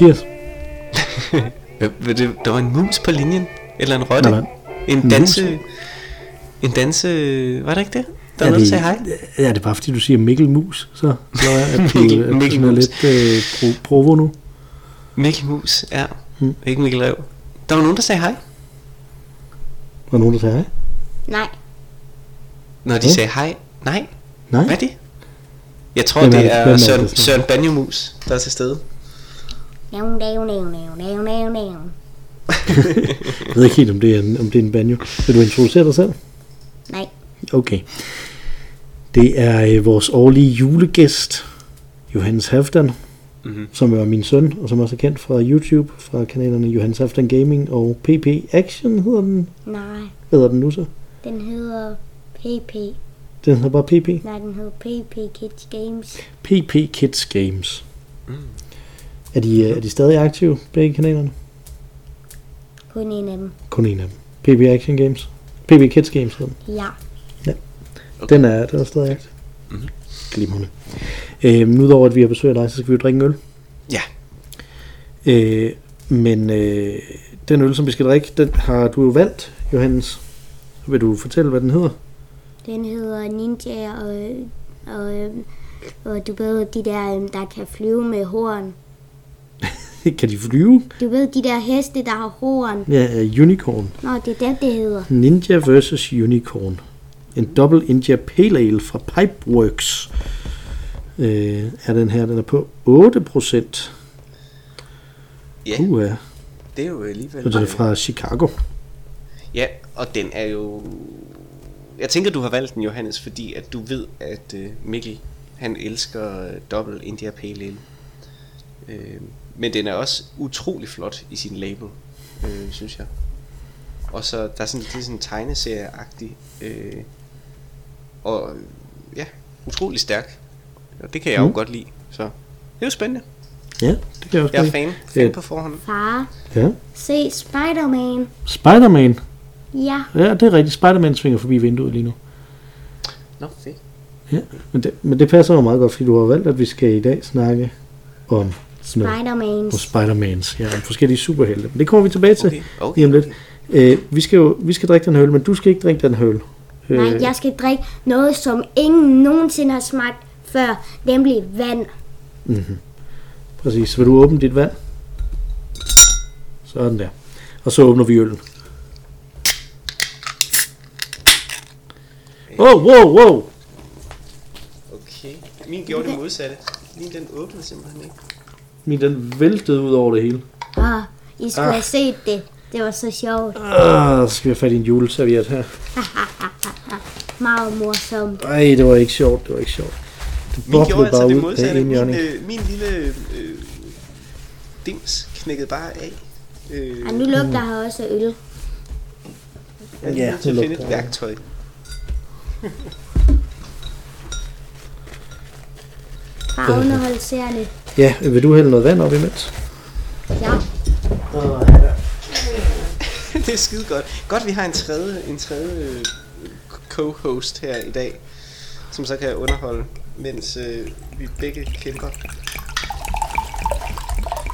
Mathias. Det, der var en mus på linjen? Eller en rotte? Nej, nej. En danse... En danse... Var det ikke det? Der var noget, der sagde hej? Ja, det er bare fordi du siger Mikkel Mus, så så er at du, Mikkel- Mikkel er Mus. lidt øh, pro- provo nu. Mikkel Mus, ja. Hmm. Ikke Mikkel Rev. Der var nogen, der sagde hej. Var der nogen, der sagde hej? Nej. Når de Hmm? sagde hej. Nej, Nej? hvad er det? Jeg tror, Hvem er det det? er, er Søren, det så? Søren Banjomus, der er til stede. Nævn, nævn, nævn, nævn, nævn, nævn. Jeg ved ikke helt, om det er en, om det er en banjo. Vil du introducere dig selv? Nej. Okay. Det er øh, vores årlige julegæst, Johannes Halfdan, Mhm. som er min søn, og som også er kendt fra YouTube, fra kanalerne Johannes Halfdan Gaming og PP Action hedder den. Nej. Hvad hedder den nu så? Den hedder PP. Den hedder bare PP. Nej, den hedder PP Kids Games. PP Kids Games. Mm. Er de, øh, er de stadig aktive, begge kanalerne? Kun en af dem. Kun en af dem. PP Action Games. PP Kids Games hedder den. Ja. Den er, den er stadig aktiv. Mhm. Glimrende. Øhm, Udover at vi har besøg af dig, så skal vi jo drikke en øl. Ja. Øh, men øh, den øl, som vi skal drikke, den har du jo valgt, Johannes. Vil du fortælle, hvad den hedder? Den hedder Ninja, og, og, og du ved, de der, der kan flyve med horn. kan de flyve? Du ved, de der heste, der har horn. Ja, øh, Unicorn. Nå, det er det, det hedder. Ninja vs. Unicorn. En Double India Pale Ale fra Pipeworks. Øh, er den her, den er på 8%. Ja, Uh, det er jo alligevel... Og den er fra Chicago. Ja, og den er jo... Jeg tænker, du har valgt den, Johannes, fordi at du ved, at øh, Mikkel, han elsker øh, dobbelt India Pale Ale. Øh, men den er også utrolig flot i sin label, øh, synes jeg. Og så der er sådan, det er sådan tegneserieagtig. Øh, og ja, utrolig stærk. Og det kan jeg jo Mm. godt lide. Så det er jo spændende. Ja, det kan jeg også Jeg er fan, fan Ja. på forhånd. Far, Ja. se Spider-Man. Spider-Man. Ja. Ja, det er rigtigt. Spider-Man svinger forbi vinduet lige nu. Nå, fedt. Ja, men det, men det passer jo meget godt, fordi du har valgt, at vi skal i dag snakke om noget. Spider-Man. Om Spider-Mans. Ja, forskellige superhelte. Men det kommer vi tilbage til Okay, okay. lige om lidt. Øh, vi skal jo vi skal drikke den her øl, men du skal ikke drikke den her øl. Øh, Nej, jeg skal drikke noget, som ingen nogensinde har smagt før, nemlig vand. Mm-hmm. Præcis. Så vil du åbne dit vand? Sådan der. Og så åbner vi øllen. Wow, wow, wow. Okay. Min gjorde det modsatte. Min den åbnede simpelthen ikke. Min den væltede ud over det hele. Ah, I skulle Ah. have set det. Det var så sjovt. Ah, så skal vi have fat i en juleserviet her. Meget morsomt. Ej, det var ikke sjovt, det var ikke sjovt. Det Min boblede gjorde altså bare det modsatte. Min, øh, min lille øh, dims knækkede bare af. Øh, Og nu lugter her også af øl. jeg er Ja, nødt til at det finde et lugter værktøj. Bare underholdserende. Ja, vil du hælde noget vand op imens? Ja. det er skide godt. Godt, vi har en tredje, en tredje øh, co-host her i dag, som så kan underholde, mens øh, vi begge kæmper.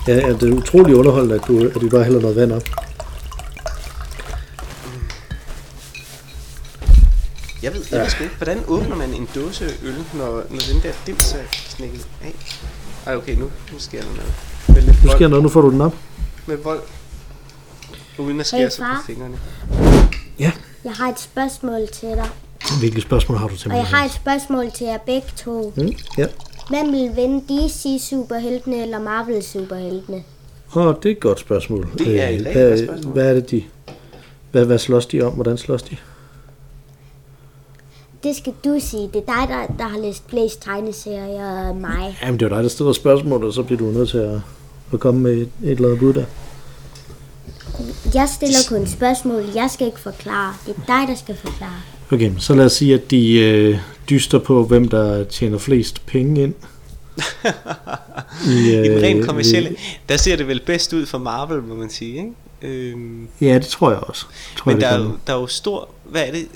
Ja, ja, det er utrolig underholdende, at, du, at vi bare hælder noget vand op. Jeg ved, jeg ved sgu ikke, hvordan åbner man en dåse øl, når, når den der dims er knækket af? Ej, okay, nu, nu sker der noget. Med lidt Nu sker vold. noget, nu får du den op. Med vold. Uden at skære Hey, sig på far. fingrene. Ja. Jeg har et spørgsmål til dig. Hvilke spørgsmål har du til Og mig? jeg har et spørgsmål til jer begge to. Mm, ja. Hvem vil vinde DC superheltene eller Marvel superheltene? Åh, det er et godt spørgsmål. Det er et Øh, hvad, godt spørgsmål. Hvad er det, de... Hvad, hvad slås de om? Hvordan slås de? Det skal du sige. Det er dig, der, der har læst flest tegneserier af mig. Jamen, det er dig, der stiller spørgsmål, og så bliver du nødt til at, at komme med et, et eller andet bud der. Jeg stiller kun spørgsmål. Jeg skal ikke forklare. Det er dig, der skal forklare. Okay, så lad os sige, at de øh, dyster på, hvem der tjener flest penge ind. I, I den rent øh, kommercielle, der ser det vel bedst ud for Marvel, må man sige, ikke? Øhm, Ja, det tror jeg også. Tror men jeg, der er, jo, der er jo stor, hvad er det,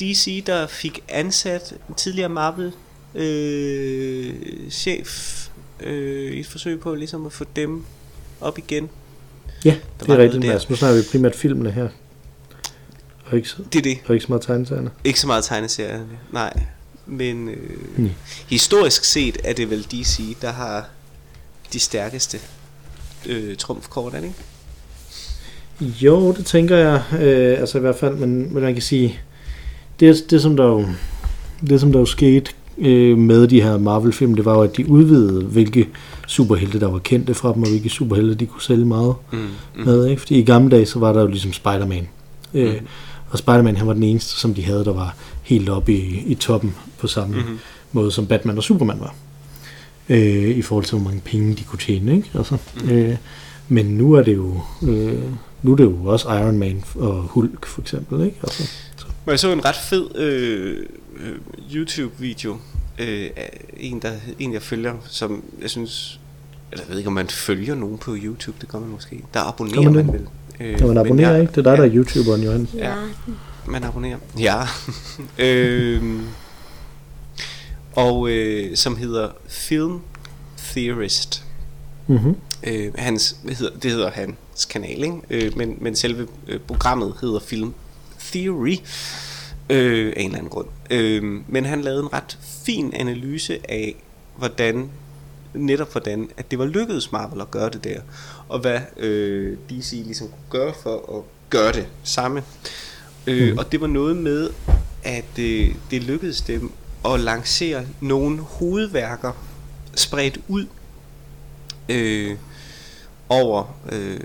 DC, der fik ansat en tidligere Marvel øh, chef øh, i et forsøg på ligesom at få dem op igen. Ja, Der det er rigtigt. altså, nu snakker vi primært filmene her. Og ikke, så, Det er det. og ikke så meget tegneserierne. Ikke så meget tegneserier, nej. Men øh, Mm. historisk set er det vel DC, der har de stærkeste øh, trumfkort, er det ikke? Jo, det tænker jeg. Øh, altså i hvert fald, men, men man kan sige, det, det som der jo, det som der jo skete øh, med de her Marvel-film, det var jo, at de udvidede, hvilke superhelte, der var kendte fra dem, og hvilke superhelte, de kunne sælge meget Mm, mm. med. Ikke? Fordi i gamle dage, så var der jo ligesom Spider-Man. Øh, Mhm. og Spider-Man, han var den eneste, som de havde, der var helt oppe i, i toppen på samme Mhm. måde, som Batman og Superman var. Øh, I forhold til, hvor mange penge de kunne tjene. Ikke? Altså, Mhm. øh, men nu er det jo... Øh, nu er det jo også Iron Man og Hulk, for eksempel. Ikke? Altså, så. Men jeg så en ret fed øh, øh, YouTube-video øh, af en, der, en, jeg følger, som jeg synes... Eller jeg ved ikke, om man følger nogen på YouTube, det gør man måske. Der abonnerer man man, det? vel. Øh, Kan man men abonnere, jeg- ikke? Det er dig, der ja. er YouTuberen, Johan. Ja. Ja. Man abonnerer. Ja. øhm, og øh, som hedder Film Theorist. Mm-hmm. Øh, hans, hvad hedder, det hedder hans kanal, ikke? Øh, men, men selve øh, programmet hedder Film Theory øh, af en eller anden grund. Øh, men han lavede en ret fin analyse af, hvordan netop hvordan, at det var lykkedes Marvel at gøre det der, og hvad øh, DC ligesom kunne gøre for at gøre det samme. Øh, Mhm. Og det var noget med, at øh, det lykkedes dem at lancere nogle hovedværker spredt ud øh, over, øh,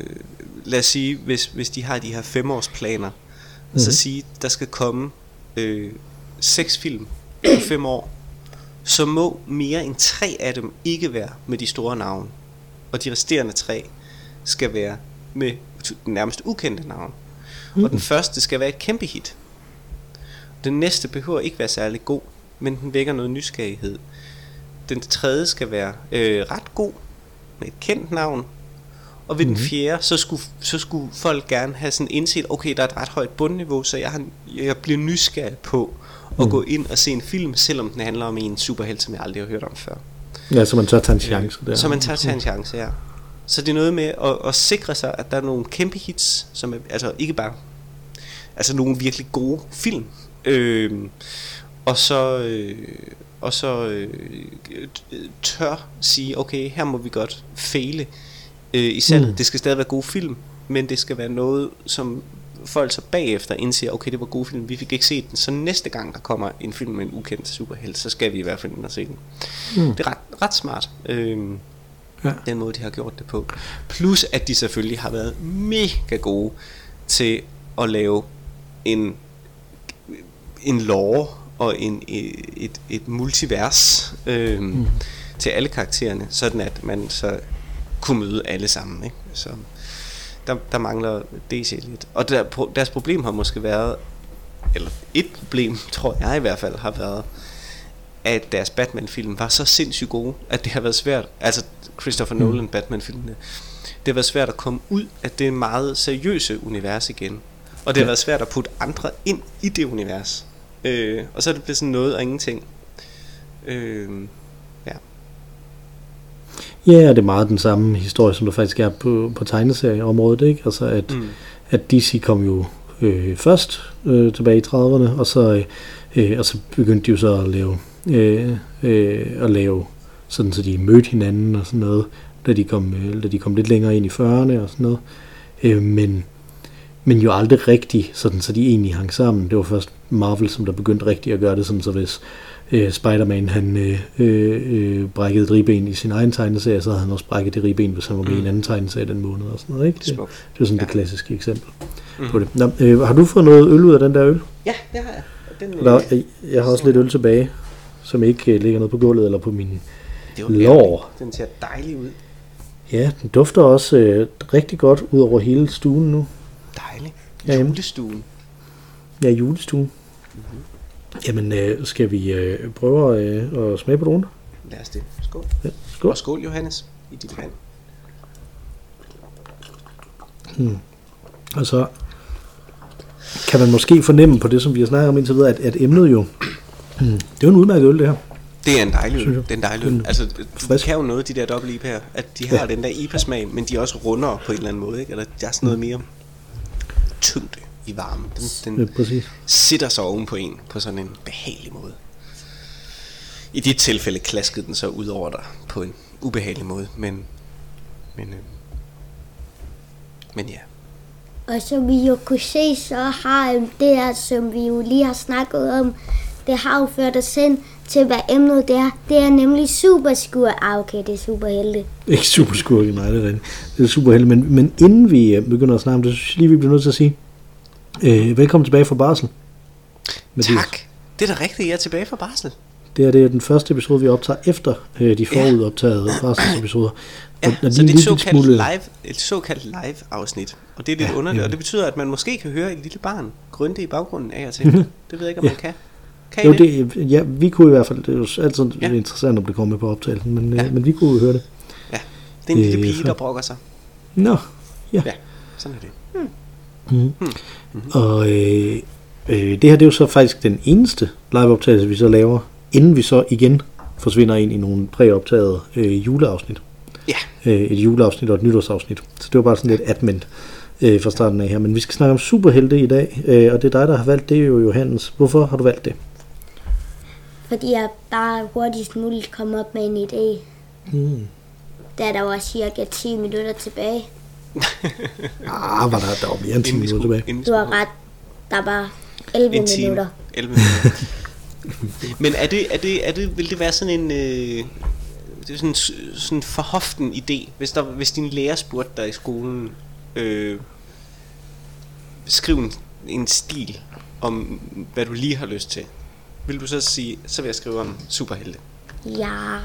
lad os sige, hvis, hvis de har de her femårsplaner, mm-hmm. så Mhm. sige, der skal komme øh, seks film på fem år, så må mere end tre af dem ikke være med de store navne. Og de resterende tre skal være med den nærmest ukendte navn. Mm. Og den første skal være et kæmpe hit. Den næste behøver ikke være særlig god, men den vækker noget nysgerrighed. Den tredje skal være øh, ret god, med et kendt navn. Og ved mm. den fjerde, så skulle, så skulle folk gerne have sådan indset, okay, der er et ret højt bundniveau, så jeg, har, jeg bliver nysgerrig på at Mm. gå ind og se en film, selvom den handler om en superhelt, som jeg aldrig har hørt om før. Ja, så man tør tage en chance der. Så man tager tage en chance, ja. Så det er noget med at, at sikre sig, at der er nogle kæmpe hits, som er, altså ikke bare, altså nogle virkelig gode film. Øhm, og så, øh, og så øh, tør sige, okay, her må vi godt fejle øh, i salget. Mm. Det skal stadig være gode film, men det skal være noget, som folk så bagefter indser, okay, det var gode film, vi fik ikke set den, så næste gang der kommer en film med en ukendt superhelt, så skal vi i hvert fald ind og se den. Mm. Det er ret, ret smart. Øhm, Ja. den måde, de har gjort det på. Plus, at de selvfølgelig har været mega gode til at lave en, en lore og en, et, et multivers øhm, mm. til alle karaktererne, sådan at man så kunne møde alle sammen. Ikke? Så der, der mangler DC lidt. Og der, deres problem har måske været, eller et problem, tror jeg i hvert fald, har været, at deres Batman-film var så sindssygt gode, at det har været svært, altså Christopher Mm. Nolan Batman-filmene, det har været svært at komme ud af det meget seriøse univers igen. Og det har Ja. været svært at putte andre ind i det univers. Øh, og så er det blevet sådan noget og ingenting. Øh. Ja, det er meget den samme historie, som der faktisk er på, på tegneserieområdet, ikke? Altså, at, Mm. at DC kom jo øh, først øh, tilbage i 30'erne, og så, øh, og så begyndte de jo så at lave, øh, øh, at lave sådan, så de mødte hinanden og sådan noget, da de kom, øh, da de kom lidt længere ind i 40'erne og sådan noget. Øh, men, men jo aldrig rigtigt, sådan, så de egentlig hang sammen. Det var først Marvel, som der begyndte rigtigt at gøre det, sådan så hvis øh, Spider-Man han øh, øh, øh, brækkede et ribben i sin egen tegneserie, så havde han også brækket det ribben, hvis han var med i en Mm. anden tegneserie den måned og sådan noget. Ikke? Det, det er sådan Ja. det klassiske eksempel Mm. på det. Nå, øh, har du fået noget øl ud af den der øl? Ja, det har jeg. Den, øh, Der, jeg, jeg har også lidt øl tilbage, som ikke øh, ligger nede på gulvet eller på min... det var lår. Den ser dejlig ud. Ja, den dufter også øh, rigtig godt ud over hele stuen nu. Dejlig. Ja. Julestuen. Ja, julestuen. Jamen, øh, skal vi øh, prøve øh, at smage på nogen? Lad os det. Skål. Ja, skål. Og skål, Johannes, i dit vand. Og så kan man måske fornemme på det, som vi har snakket om indtil videre, at, at emnet jo... det er jo en udmærket øl, det her. Det er en dejlig øl. Det er en dejlig øl. Den Altså, du frisk. kan jo noget, de der dobbelt IPA'er, at de har Ja. den der IPA-smag, men de er også rundere på en eller anden måde, ikke? Eller der er sådan noget mere tyngde i varmen. Den, Ja, den præcis. sitter sig oven på en på sådan en behagelig måde. I dit tilfælde klaskede den så ud over dig på en ubehagelig måde, men... Men, øh, men ja. Og som vi jo kunne se, så har øhm, det her, som vi jo lige har snakket om, det har jo ført os hen til, hvad emnet det er. Det er nemlig superskur. Ah, okay, det er superhelte. Ikke super skurke, nej, det er rigtigt. Det er super heldigt. Men, men inden vi øh, begynder at snakke om det, så synes jeg lige, vi bliver nødt til at sige, øh, velkommen tilbage fra barsel. Mathias. Tak. Det er da rigtigt, jeg er tilbage fra barsel. Det er, det er den første episode, vi optager efter øh, de forudoptagede barselsepisoder. Ja, Og- så det er et såkaldt, smule- live, et såkaldt live afsnit. Og det er lidt Ja, ja, underligt, ja. og det betyder, at man måske kan høre et lille barn grønte i baggrunden af og til. det ved jeg ikke, om Ja. man kan. Kan I Jo, det? det, ja, vi kunne i hvert fald, det er jo altid Ja. ja. interessant at blive kommet på optagelsen, men, Ja. ja. men vi kunne jo høre det. Ja, det er en lille Øh, pige, der brokker sig. Nå, Ja, sådan er det. Mm. og øh, øh, det her det er jo så faktisk den eneste liveoptagelse, vi så laver, inden vi så igen forsvinder ind i nogle præoptagede øh, juleafsnit. Ja, øh, et juleafsnit og et nytårsafsnit. Så det var bare sådan lidt admin øh, fra starten af her. Men vi skal snakke om superhelte i dag, øh, og det er dig, der har valgt det, er jo Johannes. Hvorfor har du valgt det? Fordi jeg bare hurtigst muligt kom op med en idé. Mm. Da der var cirka 10 minutter tilbage. Ah, var der, der var mere end 10 inden minutter skulle, tilbage. inden Du har ret. Der var 11 en time. minutter. 11 minutter. Men er det, er det, er det, vil det være sådan en, øh, det er sådan, sådan for hoften idé, hvis, der, hvis din lærer spurgte dig i skolen, øh, skriv en, en stil om, hvad du lige har lyst til. Vil du så sige, så vil jeg skrive om superhelte? Ja.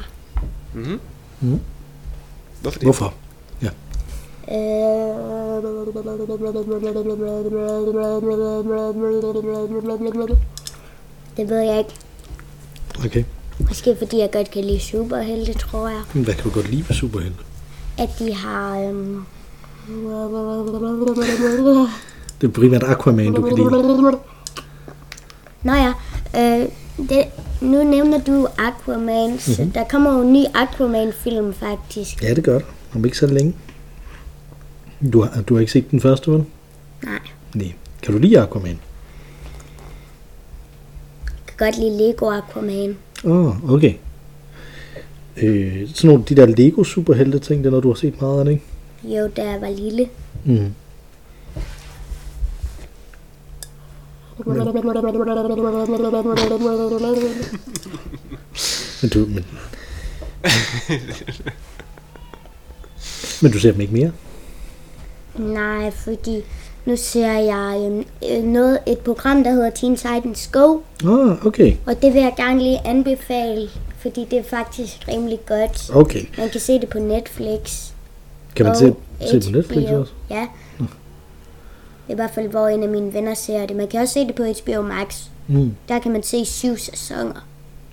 Mm-hmm. Mhm. Hvorfor det? Hvorfor? Det ved jeg ikke. Okay. Måske fordi jeg godt kan lide superhelte, tror jeg. Hvad kan du godt lide ved superhelte? At de har... Øhm, Det er primært Aquaman, du kan lide. Nå ja, øh, det, nu nævner du Aquaman, mm-hmm. så der kommer jo en ny Aquaman-film faktisk. Ja, det gør det. Om ikke så længe. Du har, du har ikke set den første, vel? Nej, Nej. Kan du lide Aquaman? jeg kan godt lide Lego Aquaman. Åh, oh, okay. Øh, sådan nogle de der Lego superhelte ting, det er noget, du har set meget af, ikke? Jo, da jeg var lille. Mm. Men du, men... men du ser dem ikke mere? Nej, fordi nu ser jeg øhm, øh, noget, et program, der hedder Teen Titans Go, Ah, okay. og det vil jeg gerne lige anbefale, fordi det er faktisk rimelig godt. Okay. Man kan se det på Netflix. Kan man se, se på Netflix også? Ja. Det er i hvert fald, hvor en af mine venner ser det. Man kan også se det på HBO Max. Mm. Der kan man se syv sæsoner.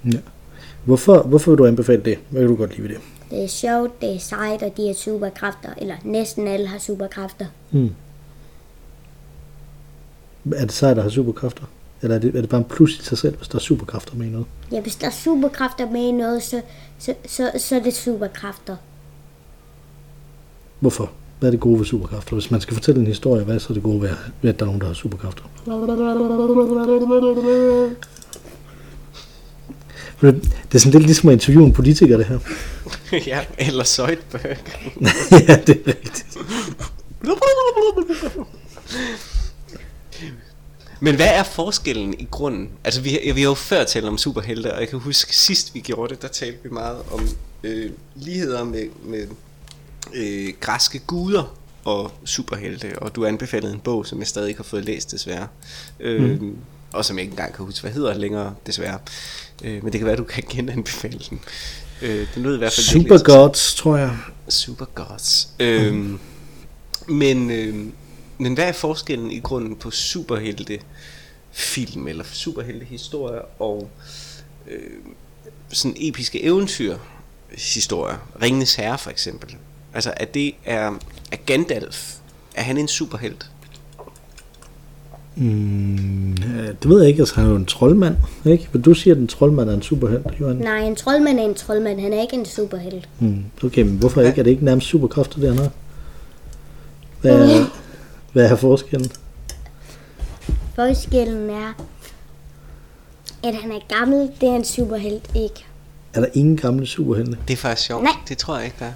Ja. Hvorfor, hvorfor vil du anbefale det? Hvad vil du godt lide ved det? Det er sjovt, det er sejt, og de har superkræfter. Eller næsten alle har superkræfter. Mm. Er det sejt at have superkræfter? Eller er det, er det bare en plus i sig selv, hvis der er superkræfter med i noget? Ja, hvis der er superkræfter med i noget, så, så, så, så er det superkræfter. Hvorfor? Hvad er det gode ved superkræfter? Hvis man skal fortælle en historie, hvad er så det gode ved, ved at der er nogen, der har superkræfter? Det er sådan lidt ligesom at interviewe en politiker, det her. ja, eller Zoidberg. ja, det er rigtigt. Men hvad er forskellen i grunden? Altså, vi, har- vi har jo før talt om superhelte, og jeg kan huske, sidst vi gjorde det, der talte vi meget om øh, ligheder med, med øh, græske guder og superhelte, og du anbefalede en bog, som jeg stadig ikke har fået læst, desværre. Øh, mm. Og som jeg ikke engang kan huske, hvad hedder længere, desværre. Øh, men det kan være, du kan genanbefale den. Øh, det lød i hvert fald Super Gods, tror jeg. Super gods. Øhm, men, øhm, men hvad er forskellen i grunden på superhelte film eller superhelte historier og øh, sådan episke eventyr historier? Ringenes Herre for eksempel. Altså er det er, er Gandalf er han en superhelt? Mm, det ved jeg ikke, altså han er jo en troldmand, ikke? Men du siger, at en troldmand er en superhelt, Johan. Nej, en troldmand er en troldmand. Han er ikke en superhelt. Mm, okay, men hvorfor ikke? Er det ikke nærmest superkræfter, det han har? Hvad er, hvad er forskellen? Forskellen er, at han er gammel. Det er en superhelt ikke. Er der ingen gamle superhelte? Det er faktisk sjovt. Nej. Det tror jeg ikke, der er.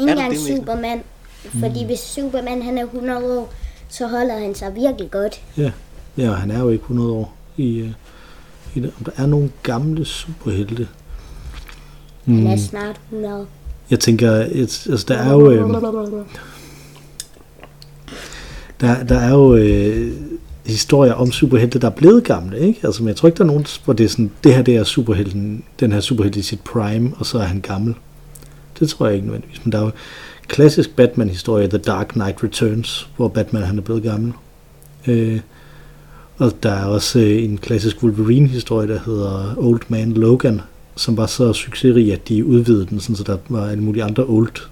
Ikke Er der det? Superman. Fordi hvis Superman han er 100 år, så holder han sig virkelig godt. Ja, ja og han er jo ikke 100 år i, øh, i det. Om der er nogle gamle superhelte? Han Mm, er snart 100. jeg tænker, et, altså der er jo... Øh, der, der er jo øh, historier om superhelte, der er blevet gamle, ikke? Altså, men jeg tror ikke, der er nogen, hvor det er sådan, det her det er superhelten, den her superhelt i sit prime, og så er han gammel. Det tror jeg ikke nødvendigvis. Men der er jo klassisk Batman-historie, The Dark Knight Returns, hvor Batman han er blevet gammel. Øh, og der er også øh, en klassisk Wolverine-historie, der hedder Old Man Logan, som var så succesrig, at de udvidede den, sådan, så der var alle mulige andre old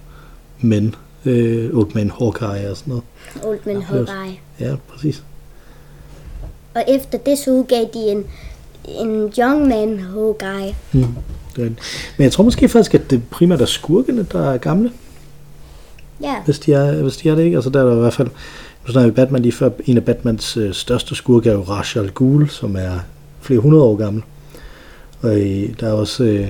men, øh, Old Man Hawkeye og sådan noget. Old Man Ja, Hawkeye. Ja, præcis. Og efter det så udgav de en, en Young Man Hawkeye. Mm. Det er det. Men jeg tror måske faktisk, at det primært er skurkene, der er gamle, Ja, hvis de er, hvis de er det ikke. Altså der er der i hvert fald, nu snakker vi Batman lige før, en af Batmans øh, største skurke er jo Ra's al Ghul, som er flere hundrede år gammel. Og øh, der er også øh,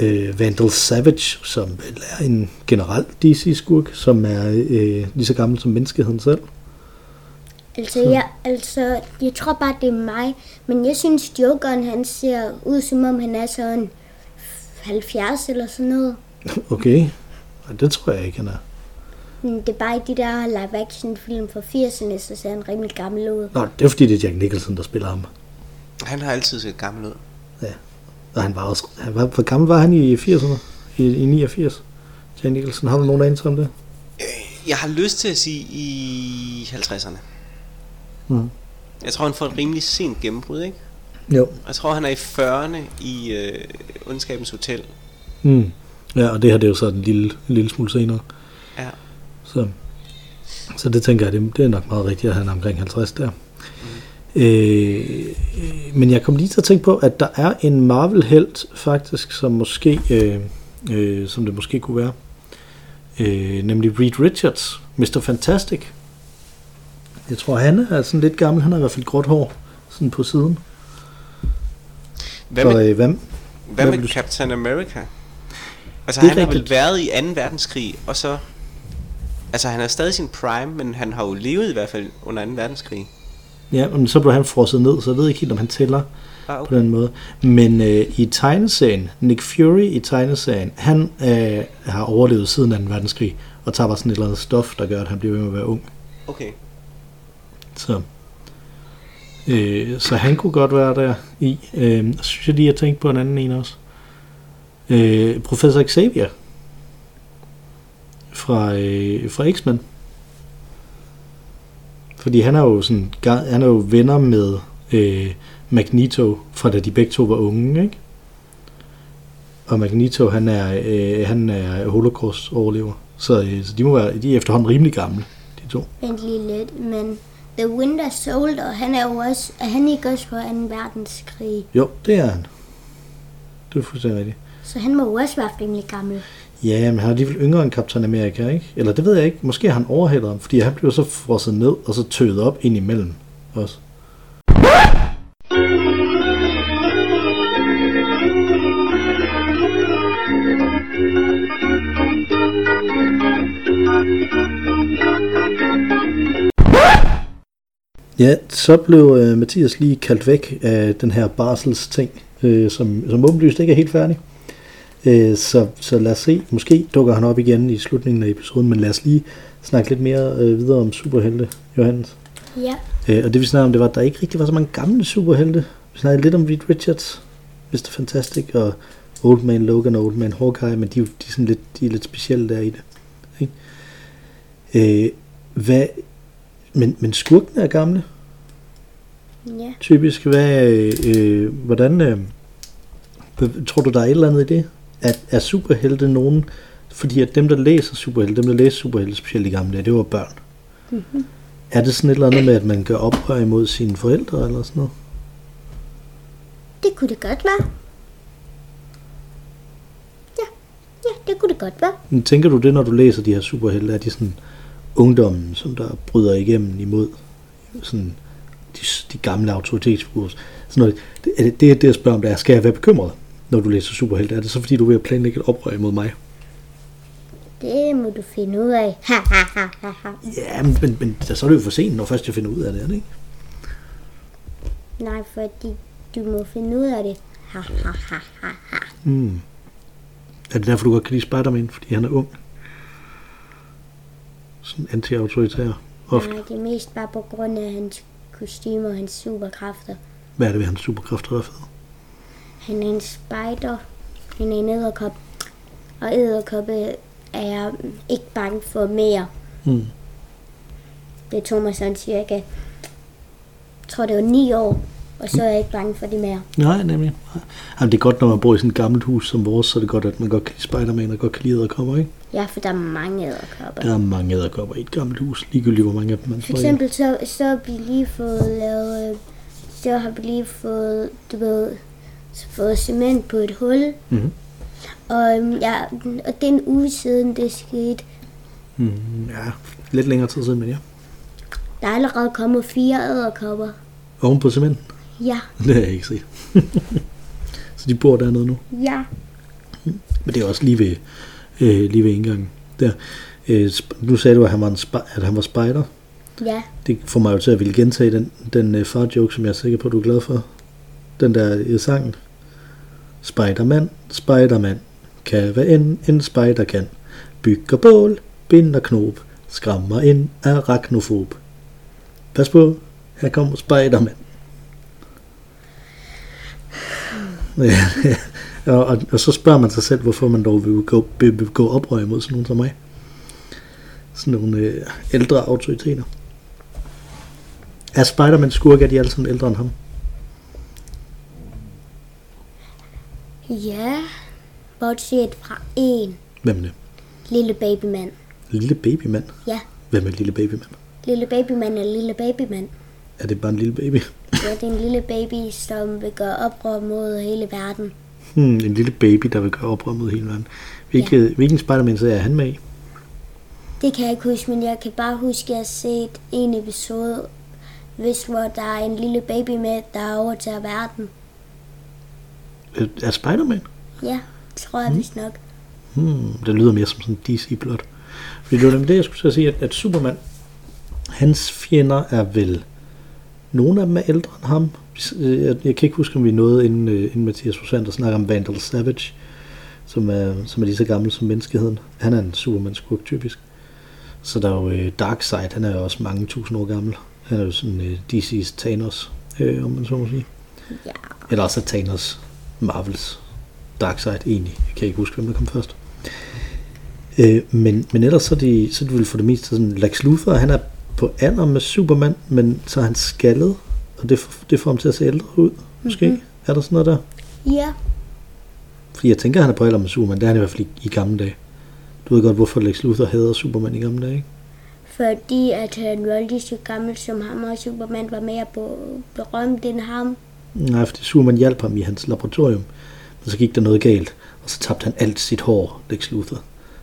øh, Vandal Savage, som er en generel DC-skurk, som er øh, lige så gammel som menneskeheden selv. altså jeg, altså, jeg tror bare, det er mig. Men jeg synes, Jokeren, han ser ud, som om han er sådan 70 eller sådan noget. Okay, og det tror jeg ikke, han er. Det er bare i de der live-action film fra 80'erne, så ser han rimelig gammel ud. Nå, det er fordi, det er Jack Nicholson, der spiller ham. Han har altid set gammel ud. Og han var også, han var, hvor gammel var han i 80'erne? I, i 89? Jack Nicholson, har du nogen anelse om det? Jeg har lyst til at sige i 50'erne. Mm. Jeg tror, han får et rimelig sent gennembrud, ikke? Jo. Jeg tror, han er i 40'erne i øh, Ondskabens Hotel. Mm. Ja, og det her det er jo så en lille, en lille smule senere. Ja. Så, så det tænker jeg, det, det er nok meget rigtigt, at han er omkring 50 der. Mm. Øh, men jeg kom lige til at tænke på, at der er en Marvel-helt faktisk, som måske, øh, øh, som det måske kunne være. Øh, nemlig Reed Richards, Mr. Fantastic. Jeg tror, han er sådan lidt gammel. Han har i hvert fald gråt hår sådan på siden. Hvad Så, med, øh, hvem? hvad hvad med du- Captain America? Altså, Det han har vel rigtigt. været i 2. verdenskrig, og så... Altså, han er stadig sin prime, men han har jo levet i hvert fald under 2. verdenskrig. Ja, men så blev han frosset ned, så jeg ved ikke helt, om han tæller Ah, på okay. den måde. Men øh, i tegneserien, Nick Fury i tegneserien, han øh, har overlevet siden 2. verdenskrig, og tager bare sådan et eller andet stof, der gør, at han bliver ved med at være ung. okay. Så, øh, så han kunne godt være der i. Øh, synes jeg lige, at jeg tænkte på en anden en også. Øh, Professor Xavier fra, øh, fra X-Men. Fordi han er jo sådan, han er jo venner med øh, Magneto, fra da de begge to var unge, ikke? Og Magneto, han er, øh, han er holocaust overlever. Så, øh, så de må være, de er efterhånden rimelig gamle, de to. Vent lige lidt, men The Winter Soldier, han er jo også, er han ikke også fra 2. verdenskrig? Jo, det er han. Det er fuldstændig rigtigt. Så han må jo også være rimelig gammel. Ja, men han er alligevel yngre end Captain America, ikke? Eller det ved jeg ikke. Måske har han overhældet ham, fordi han blev så frosset ned, og så tøet op ind imellem også. Ja, så blev øh, Mathias lige kaldt væk af den her barselsting, øh, som, som åbenlyst ikke er helt færdig. Øh, så, så lad os se. Måske dukker han op igen i slutningen af episoden, men lad os lige snakke lidt mere øh, videre om superhelte, Johannes. Ja, Øh, og det vi snakkede om, det var, at der ikke rigtig var så mange gamle superhelte. Vi snakkede lidt om Reed Richards, Mr. Fantastic og Old Man Logan og Old Man Hawkeye, men de, er de, er, sådan lidt, de er lidt specielle der i det. Ikke? Øh, hvad, men, men skurkene er gamle, ja. typisk. Hvad, øh, hvordan, øh, tror du, der er et eller andet i det? Er, er superhelte nogen, fordi at dem, der læser superhelte, dem, der læser superhelte, specielt i gamle dage, det var børn. Mm-hmm. Er det sådan et eller andet med, at man gør oprør imod sine forældre eller sådan noget? Det kunne det godt være. Ja, ja, det kunne det godt være. Men tænker du det, når du læser de her superhelte, er de sådan ungdommen, som der bryder igennem imod sådan de, de gamle autoritetsfigurer? Sådan noget. Det, er det, det det, jeg spørger om, der er, skal jeg være bekymret, når du læser superhelte? Er det så fordi, du er ved at planlægge et oprør imod mig? Det må du finde ud af. Ja, men, men, men så er det jo for sent, når først jeg finder ud af det, ikke? Nej, fordi du må finde ud af det. Mm. Er det derfor, du godt kan lide Spider-Man, fordi han er ung? Sådan anti-autoritær. Ofte. Nej, det er mest bare på grund af hans kostyme og hans superkræfter. Hvad er det ved hans superkræfter, der er fede? Han er en spider. Han er en æderkop. Og æderkoppe er jeg ikke bange for mere. Mm. Det tog mig sådan cirka, jeg tror det var ni år, og så er jeg ikke bange for det mere. Nej, nemlig. Jamen, det er godt, når man bor i sådan et gammelt hus som vores, så er det godt, at man godt kan lide Spider-Man og godt kan lide æderkopper, ikke? Ja, for der er mange æderkopper. Der er mange æderkopper i et gammelt hus, ligegyldigt hvor mange af dem man For eksempel så, så har vi lige fået lavet, øh, så har vi lige fået, du ved, fået cement på et hul. Mhm. Og, øhm, ja, og den uge siden det skete, Mm, ja, lidt længere tid siden, men ja. der er allerede kommet fire æderkopper. Oven på cementen. Ja, Det har jeg ikke set. så de bor dernede nu. ja. Men det er også lige ved, øh, lige ved indgangen. Der. Øh, nu sagde du, at han var, en sp- at han var spider. Ja, Det får mig jo til at ville gentage den, den øh, far-joke, som jeg er sikker på, du er glad for. Den der i sangen. Spiderman, Spiderman, kan hvad end en spider kan. Bygger bål, binder knob, skræmmer en arachnofob. Pas på, her kommer Spiderman. Ja, og, og, og så spørger man sig selv, hvorfor man dog vil gå, vil begå oprør imod sådan nogen som mig. Sådan nogle øh, ældre autoriteter. Er Spider-Man skurke, er de alle sammen ældre end ham? Ja. Bortset fra en Hvem er det? lille babymand. Lille babymand? Ja, Hvem er lille babymand? lille babymand er lille babymand. Er det bare en lille baby? Ja, det er en lille baby, som vil gøre oprør mod hele verden. Hmm, en lille baby, der vil gøre oprør mod hele verden. Hvilke, ja. Hvilken Spider-Man er han med i? Det kan jeg ikke huske, men jeg kan bare huske, at jeg har set en episode, hvis hvor der er en lille baby med, der overtager verden. Øh, Er Spider-Man? Ja, tror jeg vist nok. Hmm, det lyder mere som sådan en DC-plot. Fordi det var nemlig det, jeg skulle sige, at, at Superman, hans fjender er vel, nogle af dem er ældre end ham. Øh, Jeg, jeg kan ikke huske, om vi nåede, inden, øh, inden Mathias forsvandt, at snakke om Vandal Savage, som er, som er lige så gammel som menneskeheden. Han er en Superman-skurk, typisk. Så der er jo øh, Darkseid, han er jo også mange tusind år gammel. Han er jo sådan øh, DC's Thanos, øh, om man så må sige. Ja, Eller også er Thanos Marvels Darkseid egentlig. Jeg kan ikke huske, hvem der kom først. Øh, men, men ellers så er de, så de vel for det meste sådan, Lex Luthor, han er på alder med Superman, men så er han skaldet, og det, det får ham til at se ældre ud, måske. Mm-hmm. Er der sådan noget der? ja, Fordi jeg tænker, han er på alder med Superman, det er han i hvert fald i, i gamle dage. Du ved godt, hvorfor Lex Luthor hader Superman i gamle dage, ikke? fordi at han var lige så gammel som ham, og Superman var mere på berømt end ham. Nej, fordi Superman hjalp ham i hans laboratorium, men så gik der noget galt, og så tabte han alt sit hår, Lex Luthor,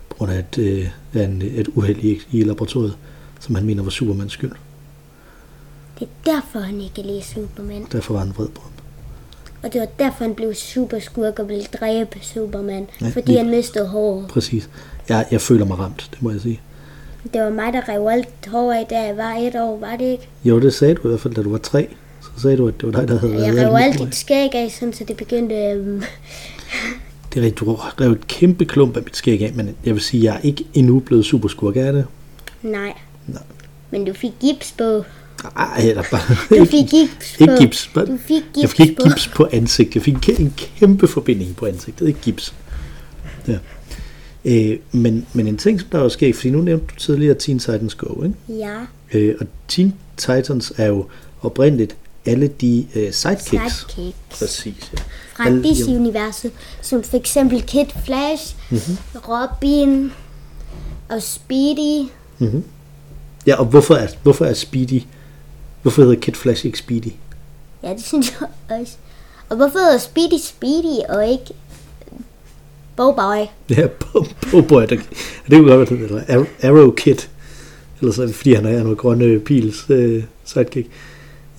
på grund af et, øh, en, et uheld i, i laboratoriet, som han mener var Supermans skyld. Det er derfor, han ikke kan lide Superman. Derfor var han vred på ham. Og det var derfor, han blev superskurk og ville dræbe Superman. Ja, fordi lige- han mistede hår. Præcis. Jeg, jeg føler mig ramt, det må jeg sige. Det var mig, der rev alt hår af, da jeg var et år, var det ikke? Jo, det sagde du i hvert fald, da du var tre. Så sagde du, at det var dig, der havde Jeg rev alt dit skæg af, sådan, så det begyndte... Øhm, Det er rigtigt, du rev et kæmpe klump af mit skæg af, men jeg vil sige, at jeg er ikke endnu blevet superskurk, er det? nej. Nej. Men du fik gips på. Ej, eller bare... Du fik gips på. Ikke gips. Bare, Du fik gips jeg fik ikke på. gips på ansigt. Jeg fik en kæ- en kæmpe forbinding på ansigtet. Ikke gips. Ja. Øh, men, men en ting, som der er sket, fordi nu nævnte du tidligere Teen Titans Go, ikke? Ja, Øh, og Teen Titans er jo oprindeligt alle de øh, sidekicks. sidekick. Præcis, ja. Fra DC-universet, som for eksempel Kid Flash, Mhm. mm-hmm. Robin og Speedy. Mhm. Ja, og hvorfor er, hvorfor er Speedy... Hvorfor hedder Kid Flash ikke Speedy? Ja, det synes jeg også. Og hvorfor hedder Speedy Speedy og ikke Bowboy? Ja, Bowboy. Det, det kunne godt være, eller Ar- Arrow Kid. Eller så fordi han er noget grønne pils øh, sidekick.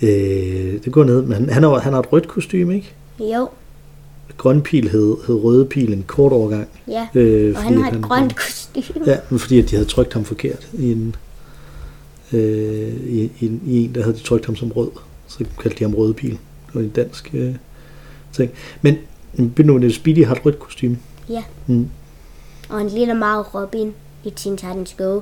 Øh, det går ned, men han, han, har, han har et rødt kostume, ikke? Jo, Grøn pil hed, hed røde pil en kort overgang. ja. Øh, Og han har et grønt kostume. Ja, men fordi at de havde trykt ham forkert i en, øh, i, i, i en, der havde de trykt ham som rød. Så kaldte de ham røde pil. Det var en dansk øh, ting. Men det Speedy har et rødt kostume. Ja. Mm. Og han ligner meget Robin i Teen Titans Go.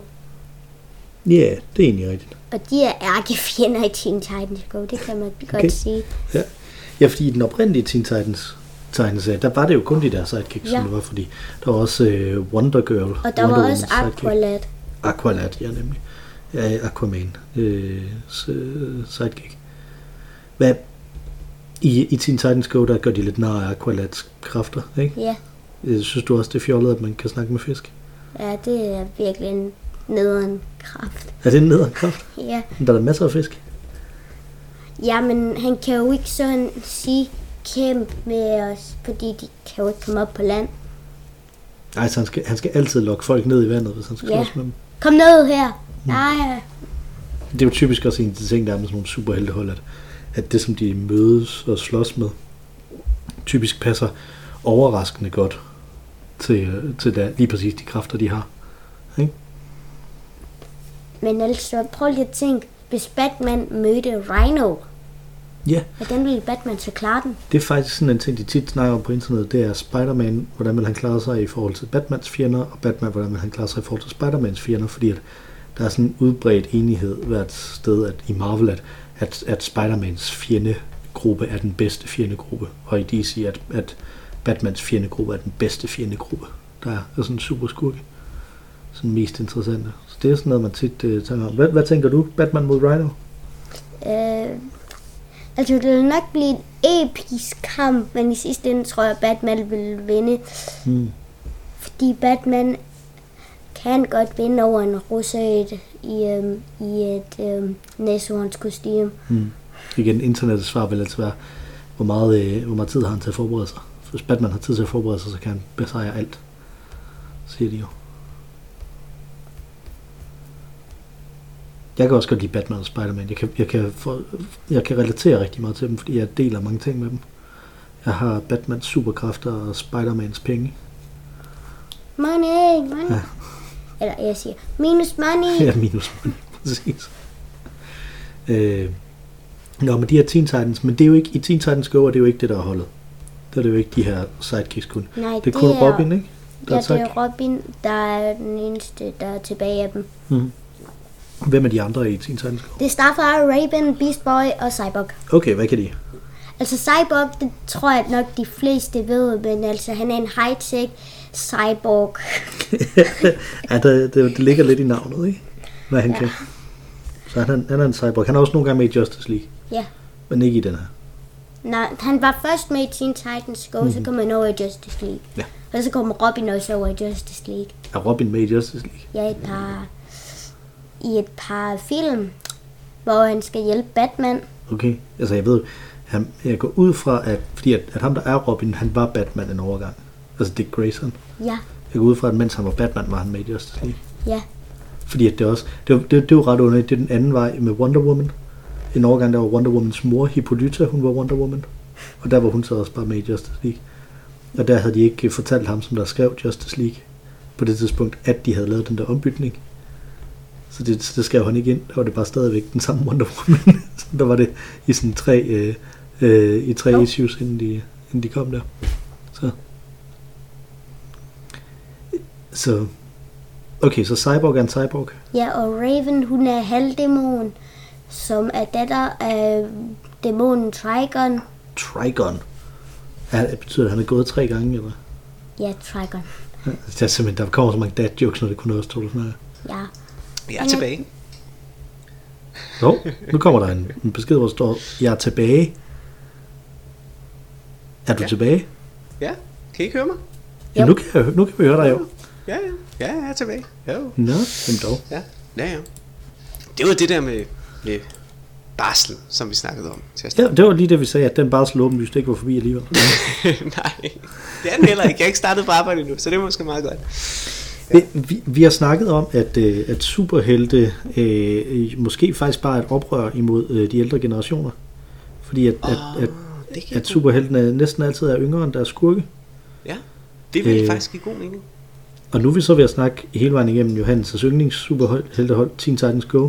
Ja, det er egentlig rigtigt. Og de er ærkefjender i Teen Titans Go, det kan man godt Okay. sige. Ja. ja, fordi i den oprindelige Teen Titans tegneserie, der var det jo kun de der sidekicks, ja. Som det var, fordi der var også øh, Wonder Girl. Og der Wonder var også. Aqualad. Aqualad, ja nemlig. Ja, Aquaman. Øh, sidekick. Hvad, i, I Teen Titans Go, der gør de lidt nar af Aqualads kræfter, ikke? Ja. Øh, Synes du også, det er fjollet, at man kan snakke med fisk? ja, det er virkelig en nederen kraft. Er det en nederen kraft? Ja. Der er masser af fisk. ja, men han kan jo ikke sådan sige kæmpe med os, fordi de kan jo ikke komme op på land. Nej, så han skal, han skal altid lokke folk ned i vandet, hvis han skal Ja. slås med dem. Kom ned her. Nej, Det er jo typisk også en af de ting, der er med sådan nogle superheltehold, at, at det, som de mødes og slås med, typisk passer overraskende godt til, til der, lige præcis de kræfter, de har. Men altså, prøv lige at tænke, hvis Batman mødte Rhino, Ja, hvordan ville Batman så klare den? det er faktisk sådan en ting, de tit snakker om på internettet, det er Spider-Man, hvordan vil han klare sig i forhold til Batmans fjender, og Batman, hvordan vil han klare sig i forhold til Spider-Mans fjender, fordi at der er sådan en udbredt enighed hvert sted at, i Marvel, at, at, at Spider-Mans fjendegruppe er den bedste fjendegruppe, og i DC, at, at Batmans fjendegruppe er den bedste fjendegruppe. Der er, er sådan en super skurke. Sådan mest interessante. Det er sådan noget, man tit uh, tænker om. Hvad, hvad tænker du? Batman mod Rhino? Øh, altså, det vil nok blive en episk kamp, men i sidste ende tror jeg, Batman vil vinde. Hmm. Fordi Batman kan godt vinde over en russer i et, i, øhm, i et øhm, næsehorns kostume. Mm. Igen, internettets svar vil altså være, hvor meget, øh, hvor meget tid har han til at forberede sig. Hvis Batman har tid til at forberede sig, så kan han besejre alt, siger de jo. Jeg kan også godt lide Batman og Spider-Man. Jeg kan, jeg, kan for, jeg kan relatere rigtig meget til dem, fordi jeg deler mange ting med dem. Jeg har Batmans superkræfter og Spider-Mans penge. Money, money. Ja. Eller jeg siger, minus money. Ja, minus money, præcis. Øh, nå, men de her Teen Titans, men det er jo ikke, i Teen Titans Go er det jo ikke det, der er holdet. Det er det jo ikke de her sidekicks kun. Nej, Det er kun Robin, ikke? Der Ja, er det er. Robin, der er den eneste, der er tilbage af dem. Mhm. Hvem er de andre i Teen Titans Go? Det er Starfire, Raven, Beast Boy og Cyborg. Okay, hvad kan de? Altså Cyborg, det tror jeg nok de fleste ved, men altså han er en high-tech cyborg. ja, det, det, det ligger lidt i navnet, ikke? Hvad han ja. kan. Så han, er- han er en cyborg. Han er også nogle gange med i Justice League, Ja. men ikke i den her. Nej, han var først med i Teen Titans Go, mm-hmm. så kom han over i Justice League. Ja. Og så kom Robin også over i Justice League. Er Robin med i Justice League? Ja, et par, i et par film, hvor han skal hjælpe Batman. Okay, altså jeg ved, han, jeg går ud fra, at, fordi at, at ham der er Robin, han var Batman en overgang. Altså Dick Grayson. Ja, Jeg går ud fra, at mens han var Batman, var han med i Justice League. ja, Fordi at det også, det, var- det, det jo ret underligt, det er den anden vej med Wonder Woman. En overgang, der var Wonder Womans mor, Hippolyta, hun var Wonder Woman. Og der var hun så også bare med i Justice League. Og der havde de ikke fortalt ham, som der skrev Justice League, på det tidspunkt, at de havde lavet den der ombytning. Så det, så det skrev han ikke ind. Der var det bare stadigvæk den samme Wonder Woman. så der var det i sådan tre, øh, øh, i tre Nå. issues, inden de, inden de kom der. Så. Så. Okay, så Cyborg er en cyborg. ja, og Raven, hun er halvdæmon, som er datter af dæmonen Trigon. Trigon. Ja, det betyder, at han er gået tre gange, eller? Ja, Trigon. Ja, Det er simpelthen, der kommer så mange dad jokes, når det kun er os to, der snakker. Ja, Jeg er tilbage. Jo, nu kommer der en, en besked, hvor der står, jeg er tilbage. Er du ja. Tilbage? Ja, kan I ikke høre mig? Ja, Jo. nu kan, jeg, nu kan vi høre dig jo. Ja, ja. Ja, jeg er tilbage. Jo. Nå, hvem dog? Ja, ja, ja. det var det der med, med barsel, som vi snakkede om til at Ja, det var lige det, vi sagde, at den barsel åbenlyst ikke var forbi alligevel. Nej, det er den heller ikke. Jeg har ikke startet på arbejde endnu, så det er måske meget godt. Vi, vi, vi har snakket om, at, øh, at superhelte øh, måske faktisk bare er et oprør imod øh, de ældre generationer. Fordi at, at, at, giver at god- superheltene næsten altid er yngre end deres skurke. Ja, det vil Øh. faktisk give god mening. Og nu er vi så ved at snakke hele vejen igennem Johannes' yndlings superheltehold, Teen Titans Go.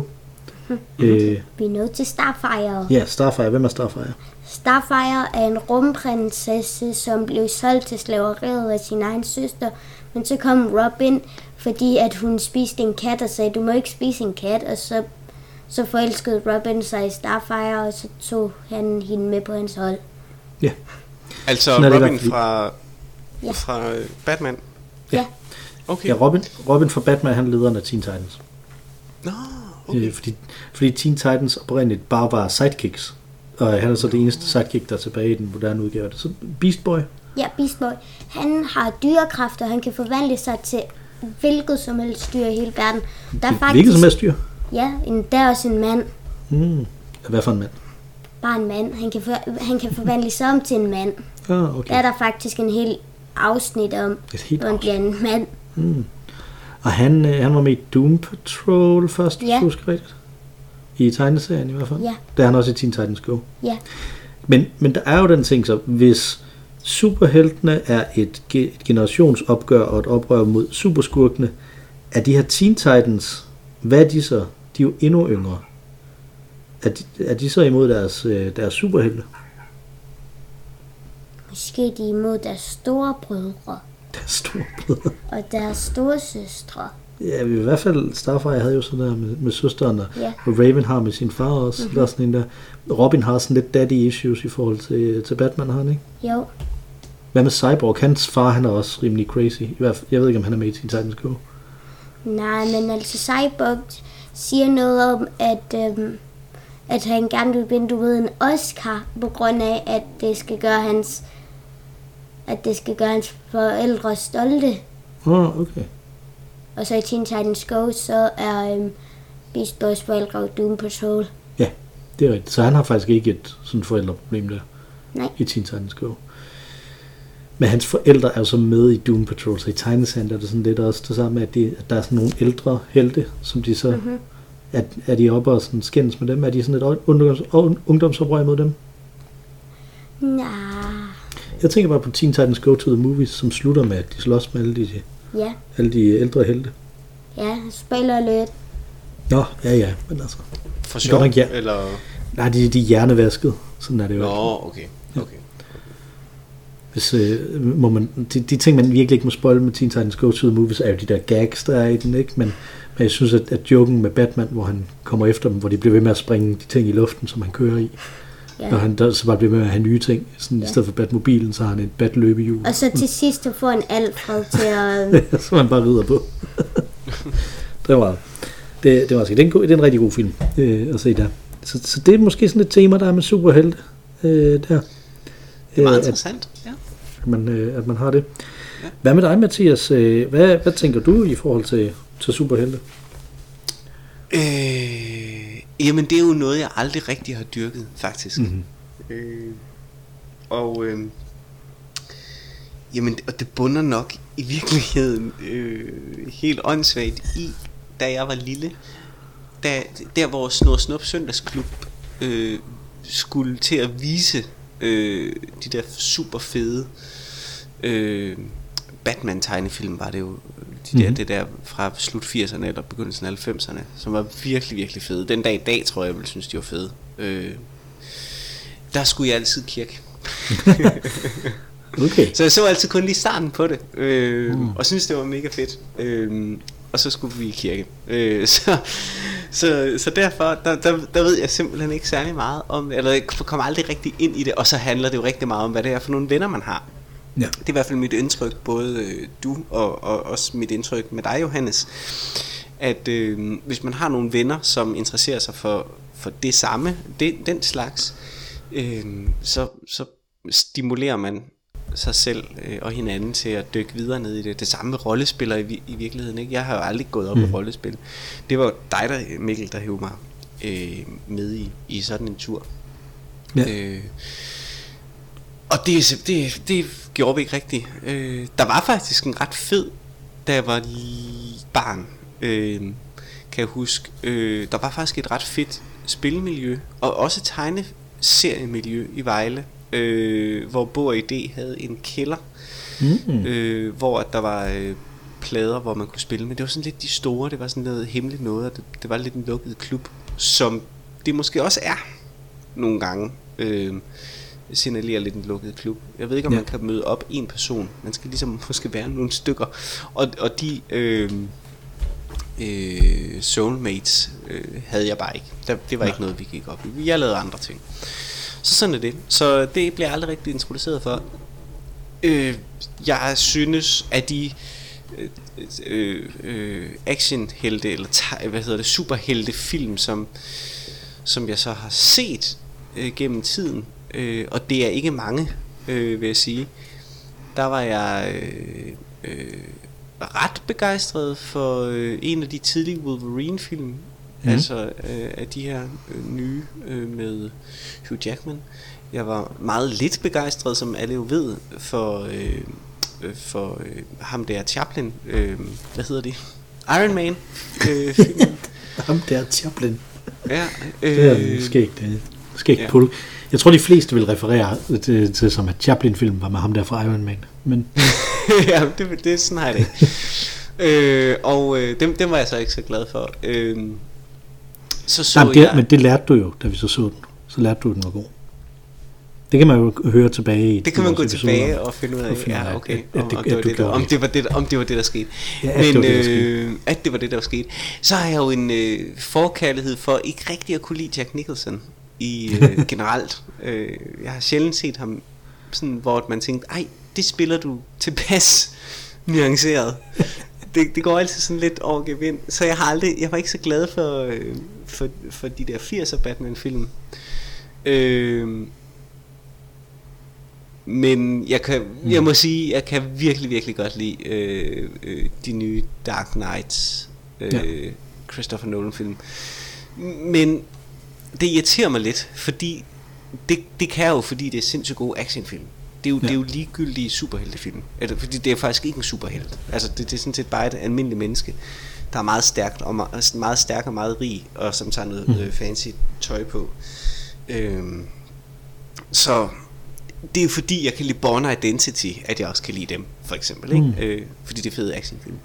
øh, Vi er nødt til Starfire. ja, Starfire. Hvem er Starfire? Starfire er en rumprinsesse, som blev solgt til slaveriet af sin egen søster. Men så kom Robin, fordi at hun spiste en kat og sagde, du må ikke spise en kat. Og så, så forelskede Robin sig i Starfire, og så tog han hende med på hans hold. Altså Sådan det Robin fra, Ja. fra øh, Batman. Ja. Okay. Ja, Robin, Robin fra Batman, han er lederen af Teen Titans. Nå, Okay. Øh, fordi, fordi Teen Titans oprindeligt bare var sidekicks. Og han er så det eneste sidekick, der er tilbage i den moderne udgave. Så Beast Boy, Ja, Beast Boy. Han har dyrekræfter, han kan forvandle sig til hvilket som helst dyr i hele verden. Der er hvilket faktisk, som helst dyr. Ja, en, der er også en mand. Mm. Hvad for en mand? Bare en mand. Han kan, for, han kan forvandle sig om til en mand. Ah, Der okay. er der faktisk en hel afsnit om, hvor han bliver en mand. Og han, øh, han var med i Doom Patrol først, hvis Ja. du husker rigtigt. I tegneserien i hvert fald. Ja. Der er han også i Teen Titans Go. Ja, Men, men der er jo den ting så, hvis superheltene er et, ge- et generationsopgør og et oprør mod superskurkene, er de her Teen Titans, hvad er de så? De er jo endnu yngre. Er de, er de så imod deres, øh, deres superhelte? måske de er imod deres store brødre Deres store brødre. og deres store søstre. Ja, i hvert fald Starfire havde jo sådan der med, med søsteren, og, Ja. og Raven har med sin far også. Mm-hmm. Der er sådan en der. Robin har sådan lidt daddy issues i forhold til, til Batman, har han ikke? Jo, Hvad med Cyborg? Hans far, han er også rimelig crazy. I hvert fald, jeg ved ikke, om han er med i Teen Titans Go. nej, men altså Cyborg siger noget om, at, øhm, at han gerne vil vinde, du ved, en Oscar, på grund af, at det skal gøre hans, at det skal gøre hans forældre stolte. Åh, oh, okay. Og så i Teen Titans Go, så er øhm, Beast Boys forældre og Doom Patrol. Ja, det er rigtigt. Så han har faktisk ikke et sådan forældreproblem der Nej. i Teen Titans Go. Men hans forældre er jo så med i Doom Patrol, så i tegneserien er det sådan lidt også det samme, at, de, at der er sådan nogle ældre helte, som de så... Mm-hmm. Er, er de oppe og sådan skændes med dem? Er de sådan et ungdoms, ungdomsoprør mod dem? Nej. Jeg tænker bare på Teen Titans Go to the Movies, som slutter med, at de slås med alle de, Ja, alle de ældre helte. ja, spoiler alert. Nå, ja ja, men altså... for sjov, ja. eller... Nej, de, de er hjernevasket. Sådan er det jo. Nå, okay, okay. Hvis, øh, må man, de, de ting, man virkelig ikke må spoil med Teen Titans Go to the Movies, er jo de der gags, der er i den, ikke? Men, men jeg synes, at, at joken med Batman, hvor han kommer efter dem, hvor de bliver ved med at springe de ting i luften, som han kører i, Ja. og han der, så bare bliver ved med at have nye ting. Sådan, Ja. I stedet for Batmobilen, så har han et Bat-løbehjul, Og så til sidst så får en Alfred til at... som han bare rider på. det var det, det var det er, en god, det er en rigtig god film øh, at se der. Så, så det er måske sådan et tema, der er med superhelte øh, der. Det er meget Øh, interessant. At, man, øh, at man har det. Ja. Hvad med dig, Mathias? Øh, hvad, hvad tænker du i forhold til, til superhelte? Øh, jamen, det er jo noget, jeg aldrig rigtig har dyrket, faktisk. Mhm. Øh, og, øh, jamen, og det bunder nok i virkeligheden øh, helt åndssvagt i, da jeg var lille, da, der hvor Snor Snup Søndagsklub øh, skulle til at vise øh, de der super fede øh, Batman-tegnefilm, var det jo de der, Mhm. det der fra slut 80'erne eller begyndelsen af 90'erne, som var virkelig, virkelig fede. Den dag i dag, tror jeg, jeg ville synes, de var fede. Øh, der skulle jeg altid kirke. Okay. Så jeg så altid kun lige starten på det, øh, mm. og synes det var mega fedt. Øh, og så skulle vi i kirke. Øh, så, så, så derfor, der, der, der ved jeg simpelthen ikke særlig meget om eller jeg kommer aldrig rigtig ind i det, og så handler det jo rigtig meget om, hvad det er for nogle venner, man har. Ja. Det er i hvert fald mit indtryk, både øh, du og, og også mit indtryk med dig, Johannes, at øh, hvis man har nogle venner, som interesserer sig for, for det samme, det, den slags, øh, så, så stimulerer man sig selv øh, og hinanden til at dykke videre ned i det. Det samme med rollespillere i, i virkeligheden. Ikke? Jeg har jo aldrig gået op mm. i rollespil. Det var dig, der, Mikkel, der hævde mig øh, med i, i sådan en tur. Ja. Øh, og det, det, det gjorde vi ikke rigtigt. Øh, der var faktisk en ret fed, da jeg var barn, øh, kan jeg huske. Øh, der var faktisk et ret fedt spilmiljø, og også tegneseriemiljø i Vejle, øh, hvor Bo og ID havde en kælder, Mm. øh, hvor at der var øh, plader, hvor man kunne spille. Men det var sådan lidt de store, det var sådan noget hemmeligt noget, og det, det var lidt en lukket klub, som det måske også er nogle gange. Øh, signalerer lidt en lukket klub. Jeg ved ikke, om Ja. ja. man kan møde op en person. Man skal ligesom måske være nogle stykker. Og, og de øh, øh, soulmates øh, havde jeg bare ikke. Der, det var Nej. ikke noget, vi gik op i. Jeg lavede andre ting. Så sådan er det. Så det bliver jeg aldrig rigtig introduceret for. Øh, jeg synes, at de øh, øh, øh actionhelte, eller hvad hedder det, superhelte film, som, som jeg så har set øh, gennem tiden, øh, og det er ikke mange, øh, vil jeg sige, der var jeg øh, øh, ret begejstret for øh, en af de tidlige Wolverine-film, mm. altså øh, af de her øh, nye øh, med Hugh Jackman. Jeg var meget lidt begejstret, som alle jo ved, for, øh, øh, for øh, ham der Chaplin, øh, hvad hedder det? Iron Man øh, filmen. Ham der Chaplin. ja, Det er øh, skægt. Det er skægt ja. pull. Jeg tror, de fleste vil referere til, til som at Chaplin-film var med ham der fra Iron Man. Men ja, det, det sådan har jeg det øh, og øh, dem, dem var jeg så ikke så glad for. Øh, så så Nej, men, det, jeg... men det lærte du jo, da vi så så den. Så lærte du, at den var god. Det kan man jo høre tilbage i. Det kan man gå tilbage og finde ud af, finde ja, okay, at- at om, det- det var at det, der, om, det. det var det, om det var det, der skete. Ja, at det var det, der skete. øh, at det var det, der skete. Så har jeg jo en øh, forkærlighed for ikke rigtig at kunne lide Jack Nicholson i øh, generelt. Øh, jeg har sjældent set ham sådan, hvor man tænkte, ej, det spiller du tilpas nuanceret. Det, det går altid sådan lidt over gevind. Så jeg har aldrig, jeg var ikke så glad for, øh, for, for de der 80'er Batman-film. Øh, men jeg kan, jeg må sige, jeg kan virkelig, virkelig godt lide øh, øh, de nye Dark Knights, øh, Ja. Christopher Nolan film. Men det irriterer mig lidt, fordi det, det kan jo, fordi det er sindssygt gode actionfilm. Det er jo, ja. det er jo ligegyldige superheltefilm. Eller, fordi det er faktisk ikke en superhelt. Altså, det, det er sådan set bare et almindeligt menneske, der er meget stærkt og meget, meget stærk og meget rig, og som tager noget Mm. fancy tøj på. Øhm, så det er fordi, jeg kan lide Born Identity, at jeg også kan lide dem, for eksempel. Ikke? Mm. Øh, fordi det er fede actionfilm.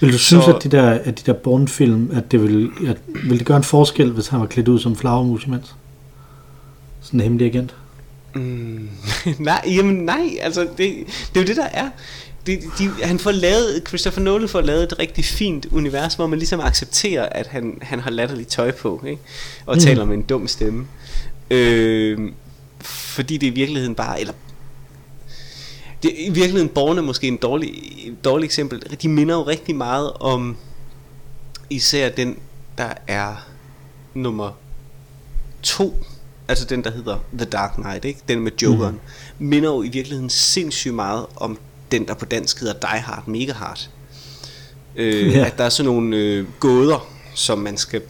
Vil du synes, Så- at de der, at de der Bourne-film, at det vil, at, vil det gøre en forskel, hvis han var klædt ud som flagermus imens? Sådan en hemmelig agent? Mm, nej, jamen nej, altså det, det er jo det der er. Det, de, han får lavet, Christopher Nolan får lavet et rigtig fint univers, hvor man ligesom accepterer, at han, han har latterligt tøj på, ikke? og Mm. taler med en dum stemme. Øh, fordi det i virkeligheden bare, eller det, i virkeligheden Born er måske en dårlig, et dårligt eksempel. De minder jo rigtig meget om især den, der er nummer to, altså den, der hedder The Dark Knight, ikke? den med Jokeren, mm. minder jo i virkeligheden sindssygt meget om den, der på dansk hedder Die Hard, Mega Hard. Øh, Ja. ja. At der er sådan nogle øh, gåder, som man skal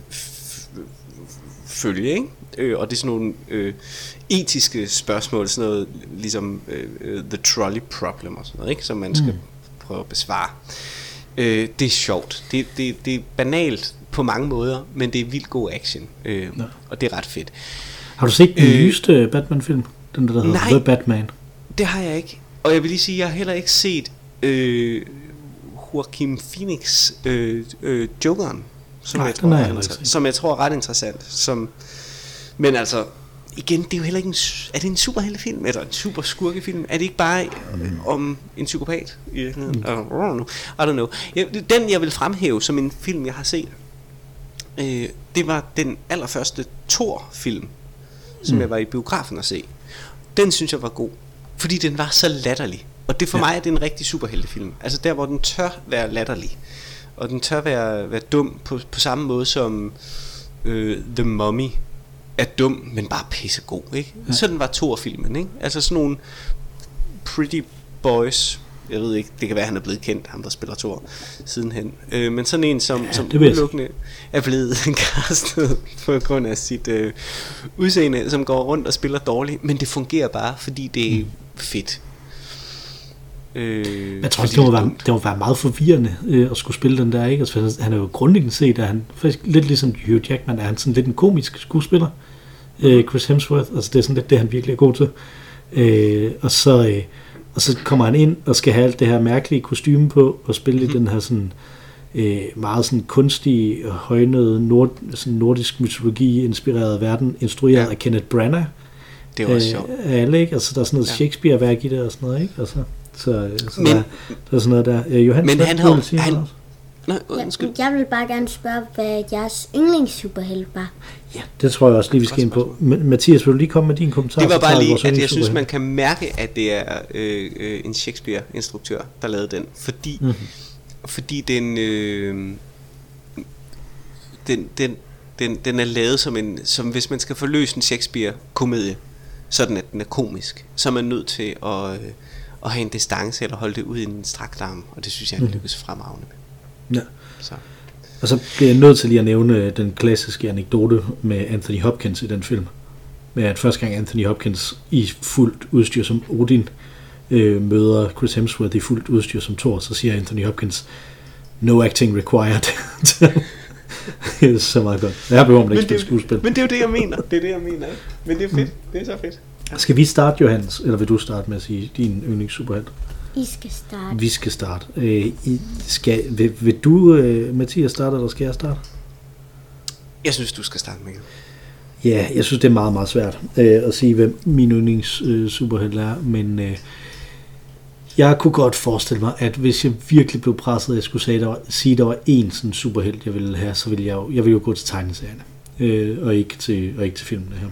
følge, ikke? Øh, og det er sådan nogle øh, etiske spørgsmål, sådan noget ligesom øh, øh, The Trolley Problem og sådan noget, ikke? som man skal Mm. prøve at besvare. Øh, det er sjovt. Det, det, det er banalt på mange måder, men det er vildt god action. Øh, Nå. og det er ret fedt. Har du set den Øh, nyeste Batman-film? Den der, der hedder nej. The Batman? Det har jeg ikke. Og jeg vil lige sige, jeg har heller ikke set øh, Joaquin Phoenix øh, øh, Jokeren, som, Nej, jeg tror, er inter- som jeg tror er ret interessant. Som, men altså, igen, det er jo heller ikke en, er det en superheltefilm, eller en super skurkefilm? Er det ikke bare øh, om en psykopat i virkeligheden? Mm. I don't know. I don't know. Jeg, den, jeg vil fremhæve som en film, jeg har set, øh, det var den allerførste Thor-film, som mm. jeg var i biografen at se. Den synes jeg var god, fordi den var så latterlig. Og det for Ja. mig er det en rigtig superheltefilm. Altså der, hvor den tør være latterlig. Og den tør være, være dum på, på samme måde som øh, The Mummy er dum, men bare pissegod. Ikke? Ja. Sådan var Thor-filmen. Ikke? Altså sådan nogle Pretty Boys. Jeg ved ikke, det kan være, at han er blevet kendt, ham der spiller Thor, sidenhen. Øh, men sådan en, som, ja, som udelukkende er blevet castet på grund af sit øh, udseende, som går rundt og spiller dårligt, men det fungerer bare, fordi det er fedt. Øh, Jeg tror også, det må, være, det må være meget forvirrende øh, at skulle spille den der, ikke? Altså, han er jo grundlæggende set, at han faktisk lidt ligesom Hugh Jackman, er han sådan lidt en komisk skuespiller. Øh, Chris Hemsworth, altså det er sådan lidt det, han virkelig er god til. Øh, og, så, øh, og så kommer han ind og skal have alt det her mærkelige kostume på, og spille i den her sådan øh, meget sådan kunstige og højnede nord, sådan nordisk mytologi inspirerede verden, instrueret Ja. af Kenneth Branagh. Det er også sjovt. af alle, ikke? Altså, der er sådan noget Ja. Shakespeare-værk i det og sådan noget, ikke? Altså, så, så Men- der, der er sådan noget der. Øh, Johannes, Men han sige han-? Nej, Ja, undskyld. jeg vil bare gerne spørge, hvad jeres yndlingssuperhelt var. Ja, det tror jeg også lige, vi skal ind på. Ma- Mathias, vil du lige komme med din kommentar? Det var bare lige, at jeg synes, man kan mærke, at det er øh, øh, en Shakespeare-instruktør, der lavede den. Fordi, Mhm. fordi den, øh, den, den, den, den er lavet som en, som hvis man skal forløse en Shakespeare-komedie, sådan at den er komisk, så er man nødt til at, øh, at have en distance eller holde det ud i en strakt arm, og det synes jeg, han Mhm. lykkes fremragende med. Ja. Så. Og så bliver jeg nødt til lige at nævne øh, den klassiske anekdote med Anthony Hopkins i den film. Med at første gang Anthony Hopkins i fuldt udstyr som Odin øh, møder Chris Hemsworth i fuldt udstyr som Thor, så siger Anthony Hopkins, no acting required. det er så meget godt. Jeg behøver man ikke spille skuespil. men det er jo det, jeg mener. Det er det, jeg mener. Men det er fedt. Det er så fedt. Skal vi starte, Johannes? Eller vil du starte med at sige din yndlingssuperhelt? I skal starte. Vi skal starte. Øh, I skal, vil, vil du, øh, Mathias, starte, eller skal jeg starte? Jeg synes, du skal starte med. Ja, jeg synes, det er meget, meget svært øh, at sige, hvem min yndlings øh, superhelt er, men øh, jeg kunne godt forestille mig, at hvis jeg virkelig blev presset, at jeg skulle sige, der var, sige, at der var én sådan superhelt, jeg ville have, så ville jeg jo, jeg ville jo gå til tegneserierne, øh, og, ikke til, og ikke til filmene her,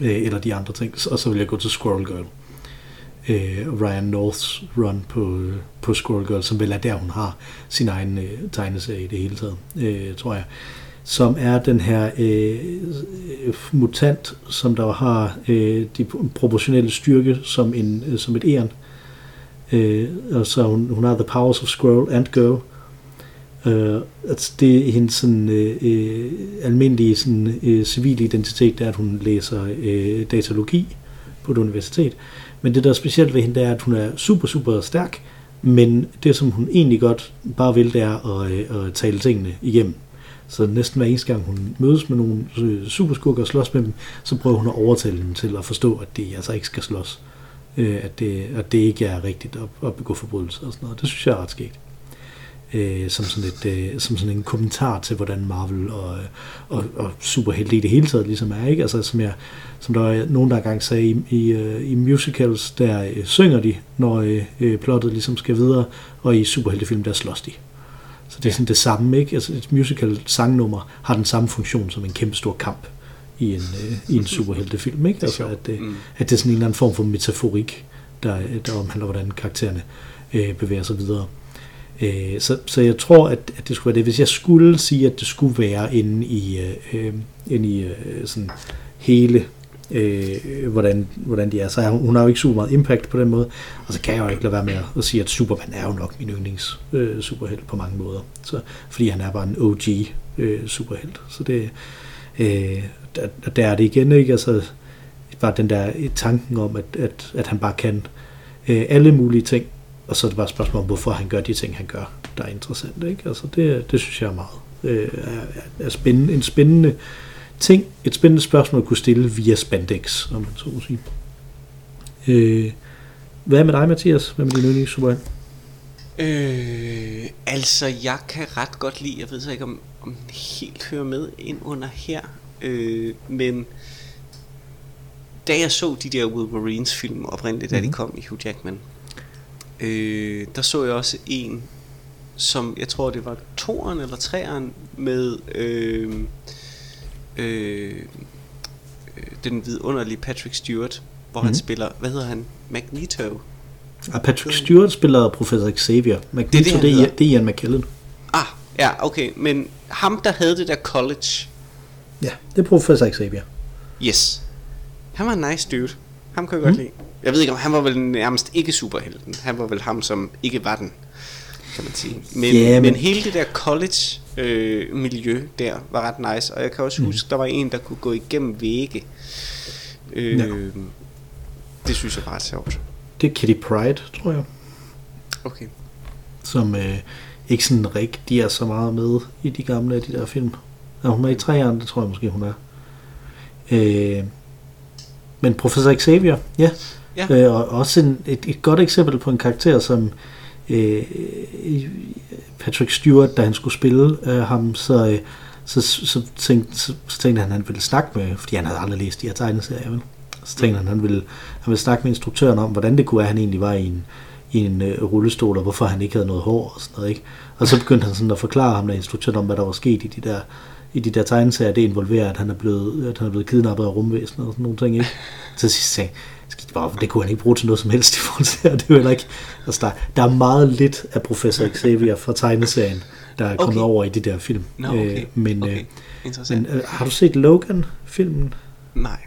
øh, eller de andre ting, og så ville jeg gå til Squirrel Girl. Øh, Øh, Ryan Norths run på, på Squirrel Girl, som vel er der, hun har sin egen øh, tegneserie i det hele taget, øh, tror jeg som er den her øh, mutant, som der har øh, de proportionelle styrke som, en, øh, som et æren. Øh, og så hun, hun har the powers of squirrel and girl. Øh, altså det er hendes sådan, øh, øh, almindelige sådan, øh, civile identitet, det er, at hun læser øh, datalogi på et universitet. Men det, der er specielt ved hende, det er, at hun er super, super stærk, men det, som hun egentlig godt bare vil, det er at, øh, at tale tingene igennem. Så næsten hver eneste gang hun mødes med nogle øh, superskurke superskurker og slås med dem, så prøver hun at overtale dem til at forstå, at de altså ikke skal slås. Øh, at, det, at det ikke er rigtigt at, at begå forbrydelser og sådan noget. Det synes jeg er ret skægt. Øh, som, sådan et, øh, som sådan en kommentar til, hvordan Marvel og, og, og superhelte i det hele taget ligesom er. Ikke? Altså, som, jeg, som der var nogen, der engang sagde i, i, øh, i musicals, der øh, synger de, når øh, øh, plottet ligesom skal videre, og i superheltefilm, der slås de. Så det er sådan det samme, ikke? Altså et musical sangnummer har den samme funktion som en kæmpe stor kamp i en, øh, i en superheltefilm, ikke? Altså at, øh, Mm. at det er sådan en eller anden form for metaforik, der, der omhandler, hvordan karaktererne øh, bevæger sig videre. Øh, så, så jeg tror, at, at det skulle være det. Hvis jeg skulle sige, at det skulle være inde i, øh, øh inde i øh, sådan hele øh, hvordan, hvordan de er. Så er hun, hun har jo ikke super meget impact på den måde. Og så kan jeg jo ikke lade være med at, at sige, at Superman er jo nok min yndlings øh, superhelt på mange måder. Så, fordi han er bare en OG øh, superhelt. Så det, øh, der, der er det igen, ikke? Altså, bare den der tanken om, at, at, at han bare kan øh, alle mulige ting, og så er det bare et spørgsmål om, hvorfor han gør de ting, han gør, der er interessant. Ikke? Altså det, det synes jeg er meget øh, er, er spændende, en spændende ting, et spændende spørgsmål at kunne stille via spandex, om man så må sige. Øh, hvad er med dig, Mathias? Hvad med din yndlings superhelt? Øh, altså, jeg kan ret godt lide, jeg ved så ikke, om, om den helt hører med ind under her, øh, men da jeg så de der Wolverines film oprindeligt, da de Mhm. kom i Hugh Jackman, øh, der så jeg også en, som jeg tror det var toeren eller treeren med øh, øh, den vidunderlige Patrick Stewart, hvor mm. han Mhm. spiller, hvad hedder han, Magneto. Og Patrick Stewart spiller professor Xavier. Magneto, det, han det, er, hedder. det er Ian McKellen. Ah, ja, okay, men ham der havde det der college, Ja, det er professor Xavier. yes, han var en nice dude. Ham kan jeg godt Mm. lide. Jeg ved ikke, om han var vel nærmest ikke superhelten. Han var vel ham, som ikke var den, kan man sige. Men, yeah, men... men- hele det der college-miljø der var ret nice. Og jeg kan også Mm. huske, der var en, der kunne gå igennem vægge. Øh, Ja. Det synes jeg var ret sjovt. Det er Kitty Pride, tror jeg, Okay. som øh, ikke sådan rigtig er så meget med i de gamle af de der film. Er hun med i træerne? Det tror jeg måske, hun er. Øh, men Professor Xavier, ja. Ja. Øh, og også en, et, et godt eksempel på en karakter, som øh, Patrick Stewart, da han skulle spille øh, ham, så, øh, så, så, tænkte, så, så tænkte han, at han ville snakke med, fordi han havde aldrig læst de her tegneserier, vel? Så tænkte han, at han ville, han ville snakke med instruktøren om, hvordan det kunne være, at han egentlig var i en, i en øh, rullestol, og hvorfor han ikke havde noget hår og sådan noget, ikke? Og så begyndte han sådan at forklare ham, der instruktøren om, hvad der var sket i de der, i de der tegneserier. Det involverer, at han er blevet, at han er blevet kidnappet af rumvæsenet og sådan nogle ting, ikke? Så sidst sagde jeg, "Skidt bare, det kunne han ikke bruge til noget som helst i forhold til, det er jo ikke, altså der, der er meget lidt af Professor Xavier fra tegneserien, der er kommet Okay. over i de der film. Nå, okay. Øh, men okay. øh, men øh, har du set Logan-filmen, Nej.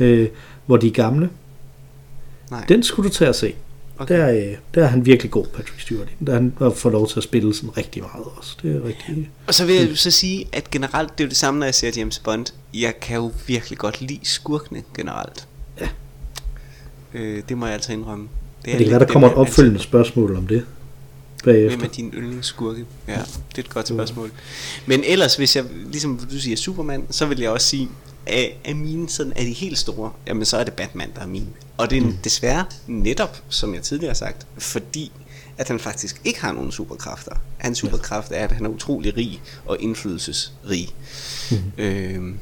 øh, hvor de er gamle? Nej. Den skulle du tage at se. Okay. Der, er, der er han virkelig god, Patrick Stewart. Der han fået lov til at spille sådan rigtig meget også. Det er rigtig... Og så vil jeg så sige, at generelt, det er jo det samme, når jeg ser James Bond. Jeg kan jo virkelig godt lide skurkene generelt. Ja. Øh, det må jeg altså indrømme. Det, det kan være, der kommer et opfølgende spørgsmål om det bagefter. Hvem er din yndlingsskurke? Ja, det er et godt spørgsmål. Men ellers, hvis jeg, ligesom du siger, Superman, så vil jeg også sige, af, af mine sådan, af de helt store, jamen så er det Batman, der er min. Og det er mm. desværre netop, som jeg tidligere har sagt, fordi at han faktisk ikke har nogen superkræfter. Hans superkraft er, at han er utrolig rig og indflydelsesrig. Mm. Øhm,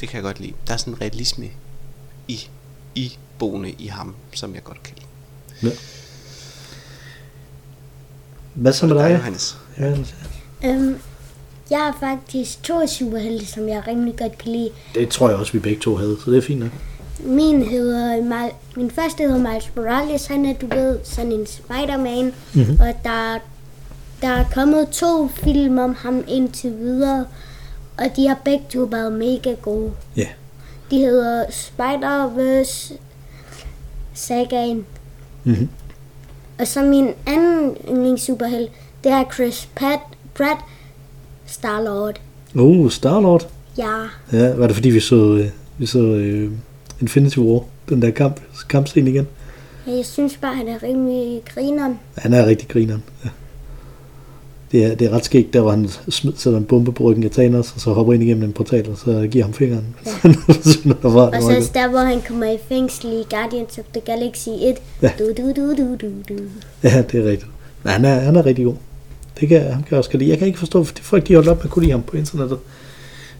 det kan jeg godt lide. Der er sådan en realisme i, i boende i ham, som jeg godt kan lide. Ja. Hvad så med dig? Johannes. Ja, Øhm, jeg har faktisk to superhelte, som jeg rimelig godt kan lide. det tror jeg også, vi begge to havde, så det er fint nok. Min hedder, Mal- min første hedder Miles Morales, han er, du ved, sådan en Spider-Man, Mhm. og der, der er kommet to film om ham indtil videre, og de har begge to været mega gode. Ja. De hedder Spider-Verse Sagaen. Mm-hmm. Og så min anden yndlingssuperhelt, det er Chris Pratt, Pratt Star-Lord. Uh, Star-Lord. Ja, Ja, var det fordi, vi så, øh, vi så øh, Infinity War, den der kamp, kampscene igen? jeg synes bare, han er rimelig grineren. Han er rigtig grineren. Ja. Det er, det er ret skægt, der hvor han smider sætter en bombe på ryggen af Thanos, og så hopper ind igennem en portal, og så giver ham fingeren. Ja. derfra, Og så der, hvor han kommer i fængsel i Guardians of the Galaxy 1. Ja. Du, du, du, du, du, du. Ja, det er rigtigt. Men han er, han er rigtig god. Det kan, ham kan jeg også godt lide. Jeg kan ikke forstå, for folk de holdt op med at kunne lide ham på internettet.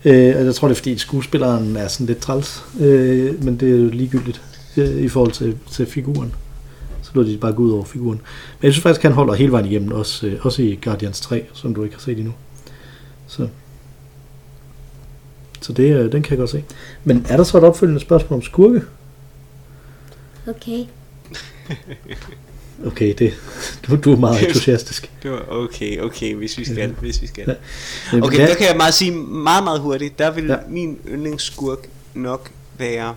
Øh, og jeg tror, det er fordi skuespilleren er sådan lidt træls. Øh, men det er jo ligegyldigt øh, i forhold til, til figuren. Så lå de bare gå ud over figuren. Men jeg synes faktisk, han holder hele vejen igennem, også, øh, også i Guardians 3, som du ikke har set endnu. Så, så det, øh, den kan jeg godt se. Men er der så et opfølgende spørgsmål om skurke? Okay. Okay, det, du, du er meget entusiastisk. Det var okay, okay, hvis vi skal, Ja. hvis vi skal. Ja. Okay, hvad- der kan jeg meget sige meget, meget hurtigt. Der vil Ja. min yndlingsskurk nok være...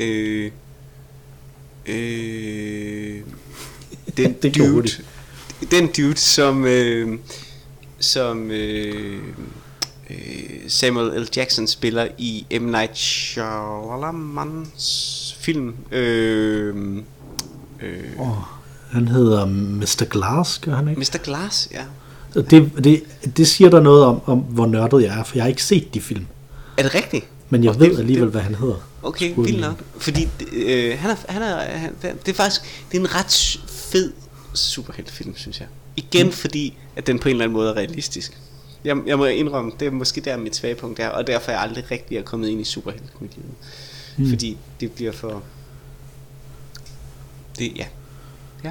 Øh, øh, den Det dude, hurtigt. den dude, som, øh, som øh, øh, Samuel L. Jackson spiller i M. Night Shyamalams film. Øh, øh, Åh, han hedder Mr. Glass, gør han ikke? Mr. Glass, ja. Det, det, det siger der noget om, om, hvor nørdet jeg er, for jeg har ikke set de film. Er det rigtigt? Men jeg Og ved det- alligevel, det- hvad han hedder. Okay, vildt nok. Fordi øh, han er, han er, han, det er faktisk det er en ret fed superheltefilm, synes jeg. Igen mm. fordi, at den på en eller anden måde er realistisk. Jeg, jeg må indrømme, det er måske der mit svage punkt er, og derfor er jeg aldrig rigtig er kommet ind i superheltemiljøet. Mm. Mm. Fordi det bliver for... Det, ja. Ja.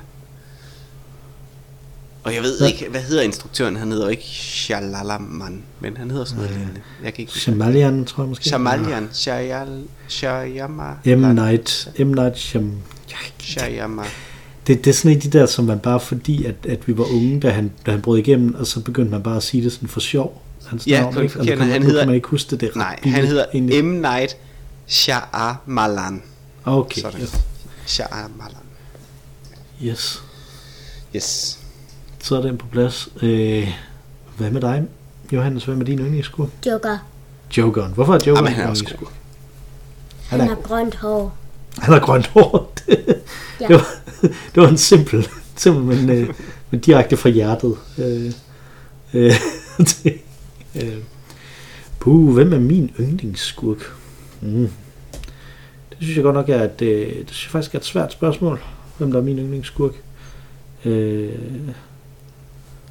Og jeg ved Ja. ja. ikke, hvad hedder instruktøren? Han hedder ikke Shalalaman, men han hedder sådan noget lignende. Jeg kan ikke. Shamalian, tror jeg måske. Shamalian, Shayal, Shayama, M. Night. M. Night Sham... Shayama. Det, det er sådan en af de der, som man bare fordi, at, at vi var unge, da han, da han brød igennem, og så begyndte man bare at sige det sådan for sjov. Hans Ja, navn, ikke? Man- Han hedder- kan man ikke huske det. det Nej, han hedder egentlig. M. Night Shyamalan. Okay, Sådan. yes. Shyamalan. Yes. Yes. Så er den på plads. Øh, hvad med dig, Johannes? Hvad med din yndlingsskurk? Joker. Jokeren. Hvorfor er Jokeren Jamen, han er din også? Han Han har er, grønt hår. han har grønt hår. Ja. det, var, det var en simpel, simpel men, øh, men direkte fra hjertet. Øh, øh, det, øh. Puh, hvem er min yndlingsskurk? Mm. Det synes jeg godt nok er et, øh, det synes jeg faktisk er et svært spørgsmål, hvem der er min yndlingsskurk. Øh,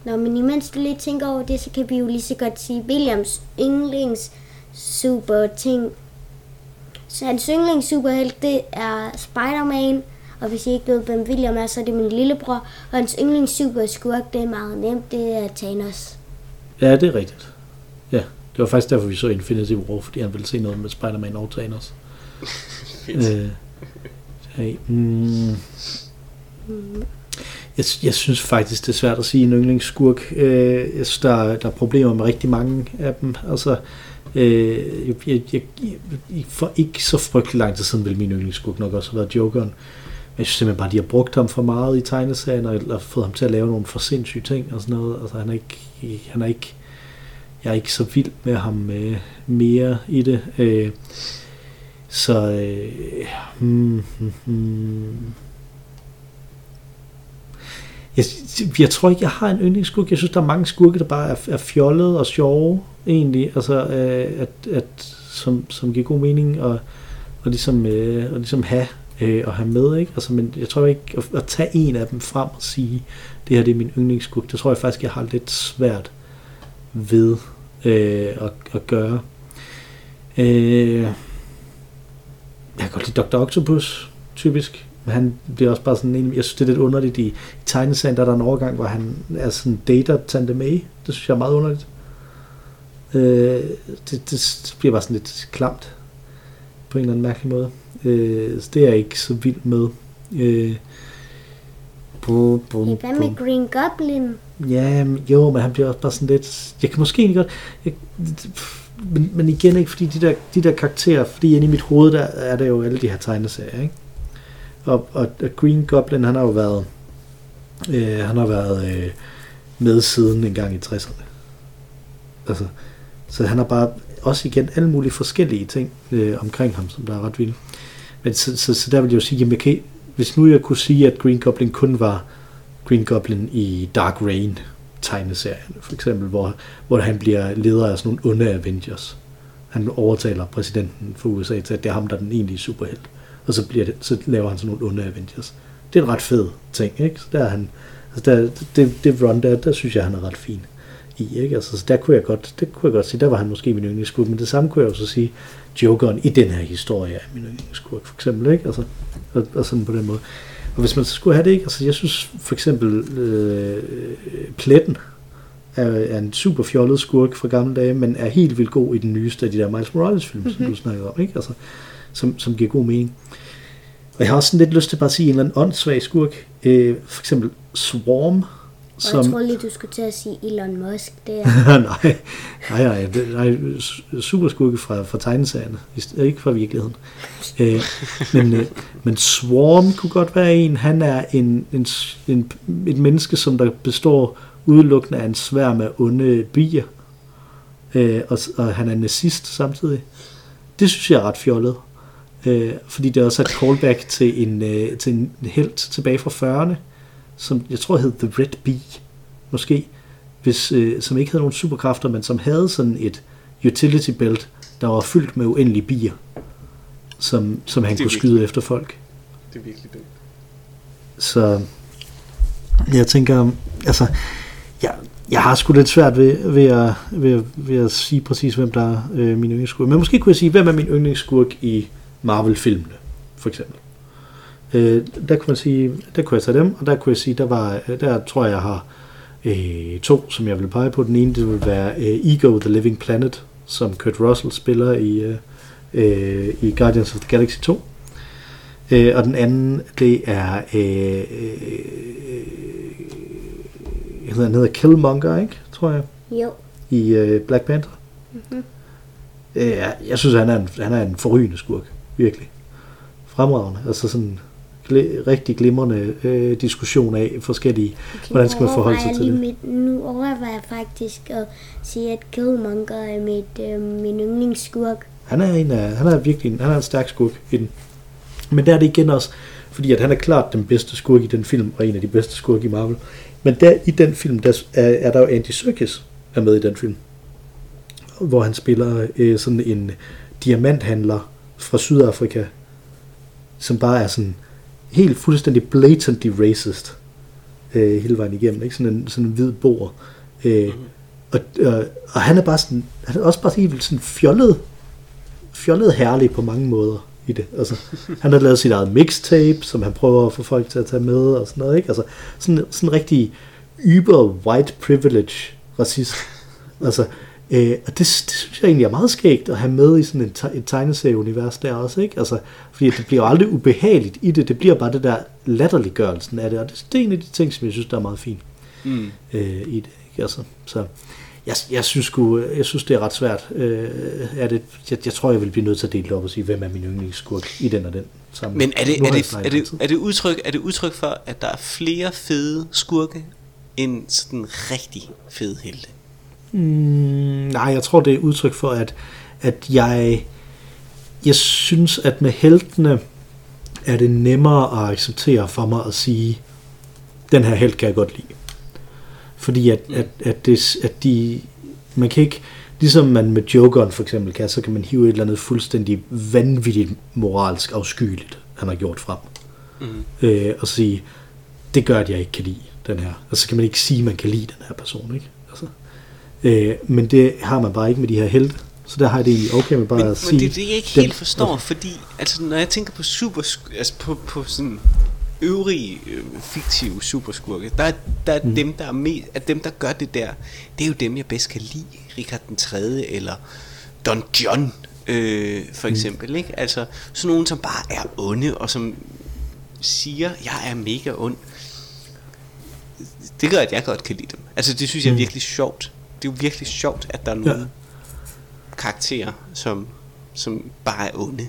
Nå, men imens du lige tænker over det, så kan vi jo lige så godt sige Williams yndlings super ting. Så hans yndlings superhelt, det er Spider-Man. Og hvis I ikke ved, hvem William er, så er det min lillebror. Og hans yndlings super skurk, det er meget nemt, det er Thanos. Ja, det er rigtigt. Ja, det var faktisk derfor, vi så Infinity War, fordi han ville se noget med Spider-Man og Thanos. øh, hey, mm, jeg, jeg synes faktisk, det er svært at sige en yndlingsskurk. Øh, jeg synes, der, der er problemer med rigtig mange af dem. Altså, øh, jeg, jeg, jeg, for ikke så frygtelig lang tid siden ville min yndlingsskurk nok også have været Jokeren. Men jeg synes simpelthen bare, at de har brugt ham for meget i tegneserien, og eller fået ham til at lave nogle for sindssyge ting og sådan noget. Altså, han er ikke, han er ikke jeg er ikke så vild med ham øh, mere i det. Øh, så øh, hmm, hmm, hmm. Jeg, jeg tror ikke, jeg har en yndlingsskurk. Jeg synes, der er mange skurke, der bare er, er fjollede og sjove, egentlig. Altså, øh, at, at, som, som giver god mening og, og ligesom, øh, og ligesom have øh, at have med. Ikke? Altså, men jeg tror ikke, at, at tage en af dem frem og sige, det her det er min yndlingsskurk, det tror jeg faktisk, jeg har lidt svært ved øh, at, at gøre. Øh, jeg kan godt lide Dr. Octopus, typisk. Men han bliver også bare sådan en, jeg synes det er lidt underligt i, i tegneserien, der er der en overgang, hvor han er sådan dater Tante May. Det synes jeg er meget underligt. Øh, det, det bliver bare sådan lidt klamt på en eller anden mærkelig måde. Øh, så det er jeg ikke så vild med. Øh, bum, bum, Hvad med Green Goblin? Ja, jo, men han bliver også bare sådan lidt... Jeg kan måske egentlig godt... Jeg, men, men igen ikke, fordi de der, de der karakterer, fordi inde i mit hoved, der er der jo alle de her tegneserier, ikke? Og, og, og Green Goblin, han har jo været... Øh, han har været øh, med siden en gang i 60'erne. Altså, så han har bare også igen alle mulige forskellige ting øh, omkring ham, som der er ret vilde. Men så, så, så der vil jeg jo sige, jamen jeg kan, hvis nu jeg kunne sige, at Green Goblin kun var Green Goblin i Dark Reign tegneserierne, for eksempel, hvor, hvor han bliver leder af sådan nogle onde Avengers. Han overtaler præsidenten for USA til, at det er ham, der er den egentlige superhelt. Og så, bliver det, så laver han sådan nogle onde Avengers. Det er en ret fed ting, ikke? Så der er han, altså der, det, det run der, der synes jeg, han er ret fin i, ikke? Altså, så der kunne jeg godt, det kunne jeg godt sige, der var han måske min yndlingsskurk, men det samme kunne jeg også sige, Jokeren i den her historie er min yndlingsskurk, for eksempel, ikke? Altså, og, og sådan på den måde. Og hvis man så skulle have det, ikke? Altså, jeg synes for eksempel, øh, Pletten er, er en super fjollet skurk fra gamle dage, men er helt vildt god i den nyeste af de der Miles Morales-film, mm-hmm. som du snakkede om, ikke? Altså, som, som giver god mening. Og jeg har også sådan lidt lyst til bare at sige en eller anden åndssvag skurk. Øh, for eksempel Swarm, Og jeg tror lige, du skulle til at sige Elon Musk. Det er nej, nej, nej, det- nej, superskurke fra, fra tegneserierne, ikke fra virkeligheden. Øh, men, øh, men Swarm kunne godt være en. Han er en, en, en, et menneske, som der består udelukkende af en sværm af onde bier. Øh, og, og han er nazist samtidig. Det synes jeg er ret fjollet. Øh, fordi det er også et callback til en, øh, til en helt tilbage fra 40'erne, som jeg tror hed The Red Bee, måske hvis, øh, som ikke havde nogen superkræfter, men som havde sådan et utility belt, der var fyldt med uendelige bier, som, som han kunne virkelig- skyde efter folk. Det er virkelig det. Så jeg tænker, altså, jeg, jeg har sgu lidt svært ved, ved, at, ved, at, ved at sige præcis, hvem der er øh, min yndlingsskurk. Men måske kunne jeg sige, hvem er min yndlingsskurk i Marvel-filmene, for eksempel. Øh, der kunne man sige, der kunne jeg tage dem, og der kunne jeg sige, der var, der tror jeg, jeg har øh, to, som jeg vil pege på. Den ene, det vil være øh, Ego, The Living Planet, som Kurt Russell spiller i, øh, øh, i Guardians of the Galaxy 2. Øh, og den anden, det er, øh, øh, hedder, han hedder Killmonger, ikke, tror jeg, jo. i øh, Black Panther. Mm-hmm. Øh, jeg synes, han er en, han er en forrygende skurk. Virkelig. Fremragende. Altså sådan gl- rigtig glimrende øh, diskussion af forskellige, okay, hvordan skal man forholde sig til det. Mit, nu overvejer jeg faktisk at sige, at Killmonger er mit, øh, min yndlingsskurk. Han er, en af, han er virkelig en, han er en stærk skurk i den. Men der er det igen også, fordi at han er klart den bedste skurk i den film, og en af de bedste skurke i Marvel. Men der i den film, der er, er der jo Andy Serkis er med i den film. Hvor han spiller øh, sådan en diamanthandler fra Sydafrika, som bare er sådan helt fuldstændig blatantly racist øh, hele vejen igennem. Ikke? Sådan, en, sådan en hvid bor. Øh, mm-hmm. og, og, og han er bare sådan, han er også bare helt sådan fjollet, fjollet herlig på mange måder i det. Altså, han har lavet sit eget mixtape, som han prøver at få folk til at tage med og sådan noget. Ikke? Altså, sådan, sådan en rigtig yber white privilege racist. Altså, øh, og det, det synes jeg egentlig er meget skægt at have med i sådan en te- et tegneserieunivers der også, ikke? Altså, fordi det bliver jo aldrig ubehageligt i det, det bliver bare det der latterliggørelsen af det, og det, det er en af de ting, som jeg synes, der er meget fint Mm. øh, i det, ikke? Altså, så jeg, jeg, synes sgu, jeg synes, det er ret svært. Øh, er det, jeg, jeg tror, jeg vil blive nødt til at dele det op og sige, hvem er min yndlingsskurk i den og den sammen. Men er det, er, det, er, det, er, det udtryk, er det udtryk for, at der er flere fede skurke end sådan rigtig fede helte? Mm, nej, jeg tror, det er udtryk for, at, at jeg, jeg synes, at med heltene er det nemmere at acceptere for mig at sige, den her held kan jeg godt lide. Fordi at, at, at, det, at de, man kan ikke, ligesom man med Jokeren for eksempel kan, så kan man hive et eller andet fuldstændig vanvittigt moralsk afskyeligt, han har gjort frem. Mm. Øh, og sige, det gør, at jeg ikke kan lide den her. Og så kan man ikke sige, at man kan lide den her person, ikke? Altså, øh, men det har man bare ikke med de her helte. Så der har jeg det okay med bare Men, at men sige... det er det, jeg ikke den- helt forstår, fordi altså, når jeg tænker på super, altså på, på sådan øvrige øh, fiktive superskurke, der, er- der er mm. dem, der er mest, at dem, der gør det der, det er jo dem, jeg bedst kan lide. Richard den 3. eller Don John, øh, for eksempel. Ikke? Altså sådan nogen, som bare er onde, og som siger, jeg er mega ond. Det gør, at jeg godt kan lide dem. Altså det synes jeg er Mm. virkelig sjovt. Det er jo virkelig sjovt, at der er Ja. nogle karakterer, som, som bare er onde.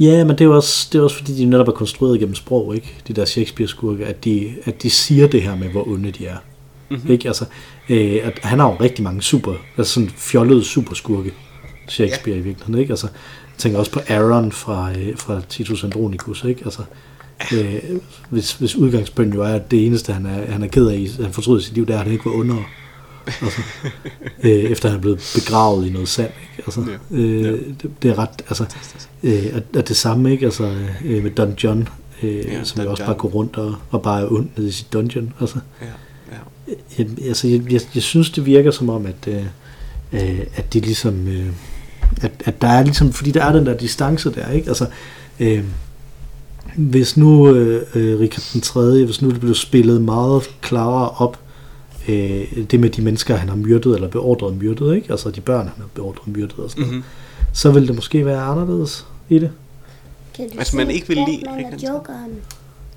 Ja, men det er jo også, det er også fordi, de netop er konstrueret gennem sprog, ikke? De der Shakespeare-skurke, at de, at de siger det her med, hvor onde de er. Mm-hmm. Ikke? Altså, øh, at han har jo rigtig mange super, altså sådan fjollede superskurke, Shakespeare ja. i virkeligheden, ikke? Altså, jeg tænker også på Aaron fra, øh, fra Titus Andronicus, ikke? Altså, øh, hvis, hvis udgangspunktet jo er, at det eneste, han er, han er ked af, han fortryder sit liv, det er, at han ikke var under. Altså, øh, efter han er blevet begravet i noget sand, ikke? Altså, øh, det, det er ret, altså, øh, at, at det samme, ikke? Altså, øh, med Don John, øh, ja, som Don jo også John. bare går rundt og, og bare er ond nede i sit dungeon. Altså, Ja, ja. jeg, altså, jeg, jeg, jeg synes, det virker som om, at, øh, øh, at det ligesom, øh, at, at der er ligesom, fordi der er den der distance der, ikke? Altså, øh, hvis nu øh, øh, Richard den 3., hvis nu det blev spillet meget klarere op, øh, det med de mennesker, han har myrdet eller beordret myrdet, ikke? Altså de børn, han har beordret myrdet og sådan Mm-hmm. så vil det måske være anderledes i det. Kan du Altså, man ikke vil lide Batman og? Jokeren?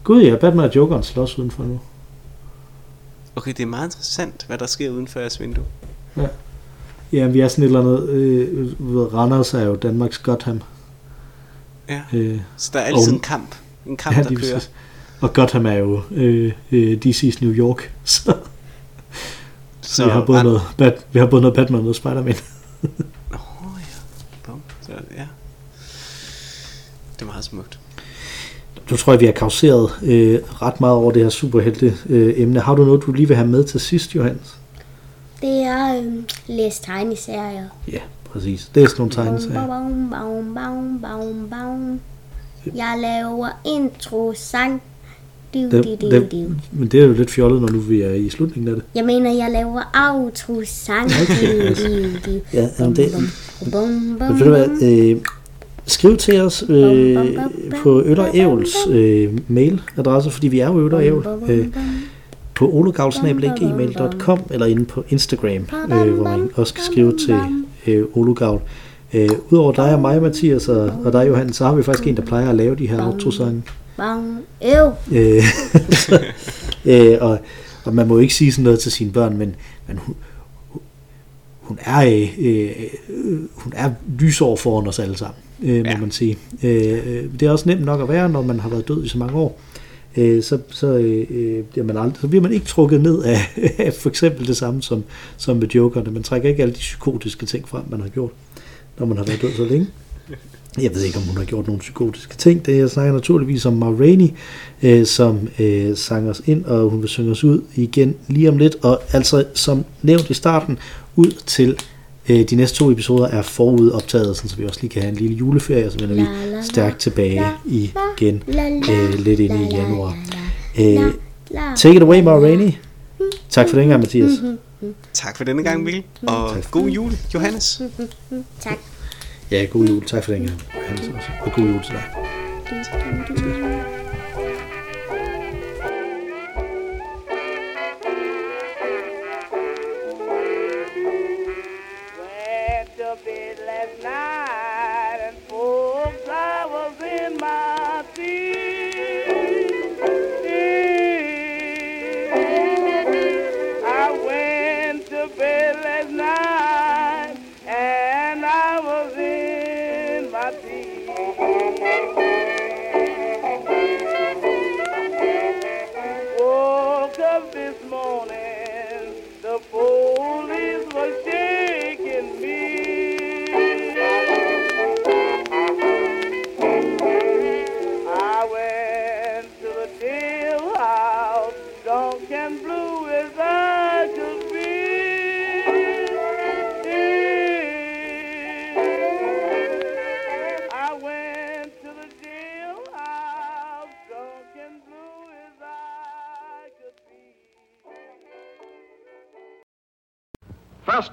Gud ja, Batman og Jokeren slås udenfor nu. Okay, det er meget interessant, hvad der sker uden for jeres vindue. Ja, vi er sådan et eller andet, øh, Randers er jo Danmarks Gotham. Ja. Øh, Så der er altid Og- en kamp. En kamp, ja, der kører. præcis. Og Gotham er jo øh, øh, DC's New York, så, så vi, har både Rand- noget, Bat, vi har både noget Batman og noget Spider-Man. Åh oh, ja. Bum. Så, ja. Det er meget smukt. Du tror jeg, vi har kauseret øh, ret meget over det her superhelte øh, emne. Har du noget, du lige vil have med til sidst, Johannes? Det er øhm, læs tegneserier. Ja, præcis. Det er sådan nogle tegneserier. Bum, bum, bum, bum, bum. Jeg laver intro sang. Det, det, men det er jo lidt fjollet, når nu vi er i slutningen af det. Jeg mener, jeg laver outro sang. Du, du, du. Ja, jamen det, ved du hvad, øh, skriv til os øh, på Øller Ævls øh, mailadresse, fordi vi er jo Øller Ævl, øh, på ologavl.gmail.com eller inde på Instagram, øh, hvor man også kan skrive til øh, ologavl. Øh, Udover dig og mig, Mathias, og, og dig, Johan, så har vi faktisk en, der plejer at lave de her outro-sange. Bum. Øv. Øh, øh, og, og man må jo ikke sige sådan noget til sine børn, men, men hu, hu, hun er, øh, øh, hun er lysår foran os alle sammen, øh, må Ja. man sige. Øh, det er også nemt nok at være, når man har været død i så mange år. Øh, så, så, øh, øh, bliver man aldrig, så bliver man ikke trukket ned af, af for eksempel det samme som, som med jokerne. Man trækker ikke alle de psykotiske ting frem, man har gjort, når man har været død så længe. Jeg ved ikke, om hun har gjort nogle psykotiske ting. Det jeg snakker naturligvis om Ma Rainey, øh, som øh, sang os ind, og hun vil synge os ud igen lige om lidt. Og altså, som nævnt i starten, ud til øh, de næste to episoder er forudoptaget, sådan, så vi også lige kan have en lille juleferie, og så vender vi stærkt tilbage igen øh, lidt ind la, i januar. Øh, Take it away, Ma. Rainey. Tak for den gang, Mathias. Tak for denne gang, Mikkel. Og god jul, Johannes. Tak. Ja, god jul. Tak for den gang, Og god jul til dig. Det Went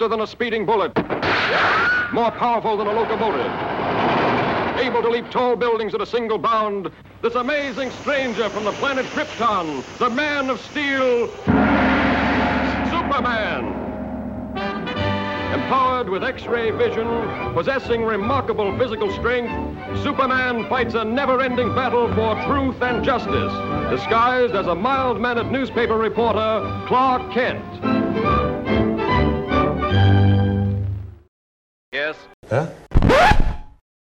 faster than a speeding bullet, more powerful than a locomotive, able to leap tall buildings at a single bound, this amazing stranger from the planet Krypton, the Man of Steel, Superman. Empowered with X-ray vision, possessing remarkable physical strength, Superman fights a never-ending battle for truth and justice, disguised as a mild-mannered newspaper reporter, Clark Kent. Huh?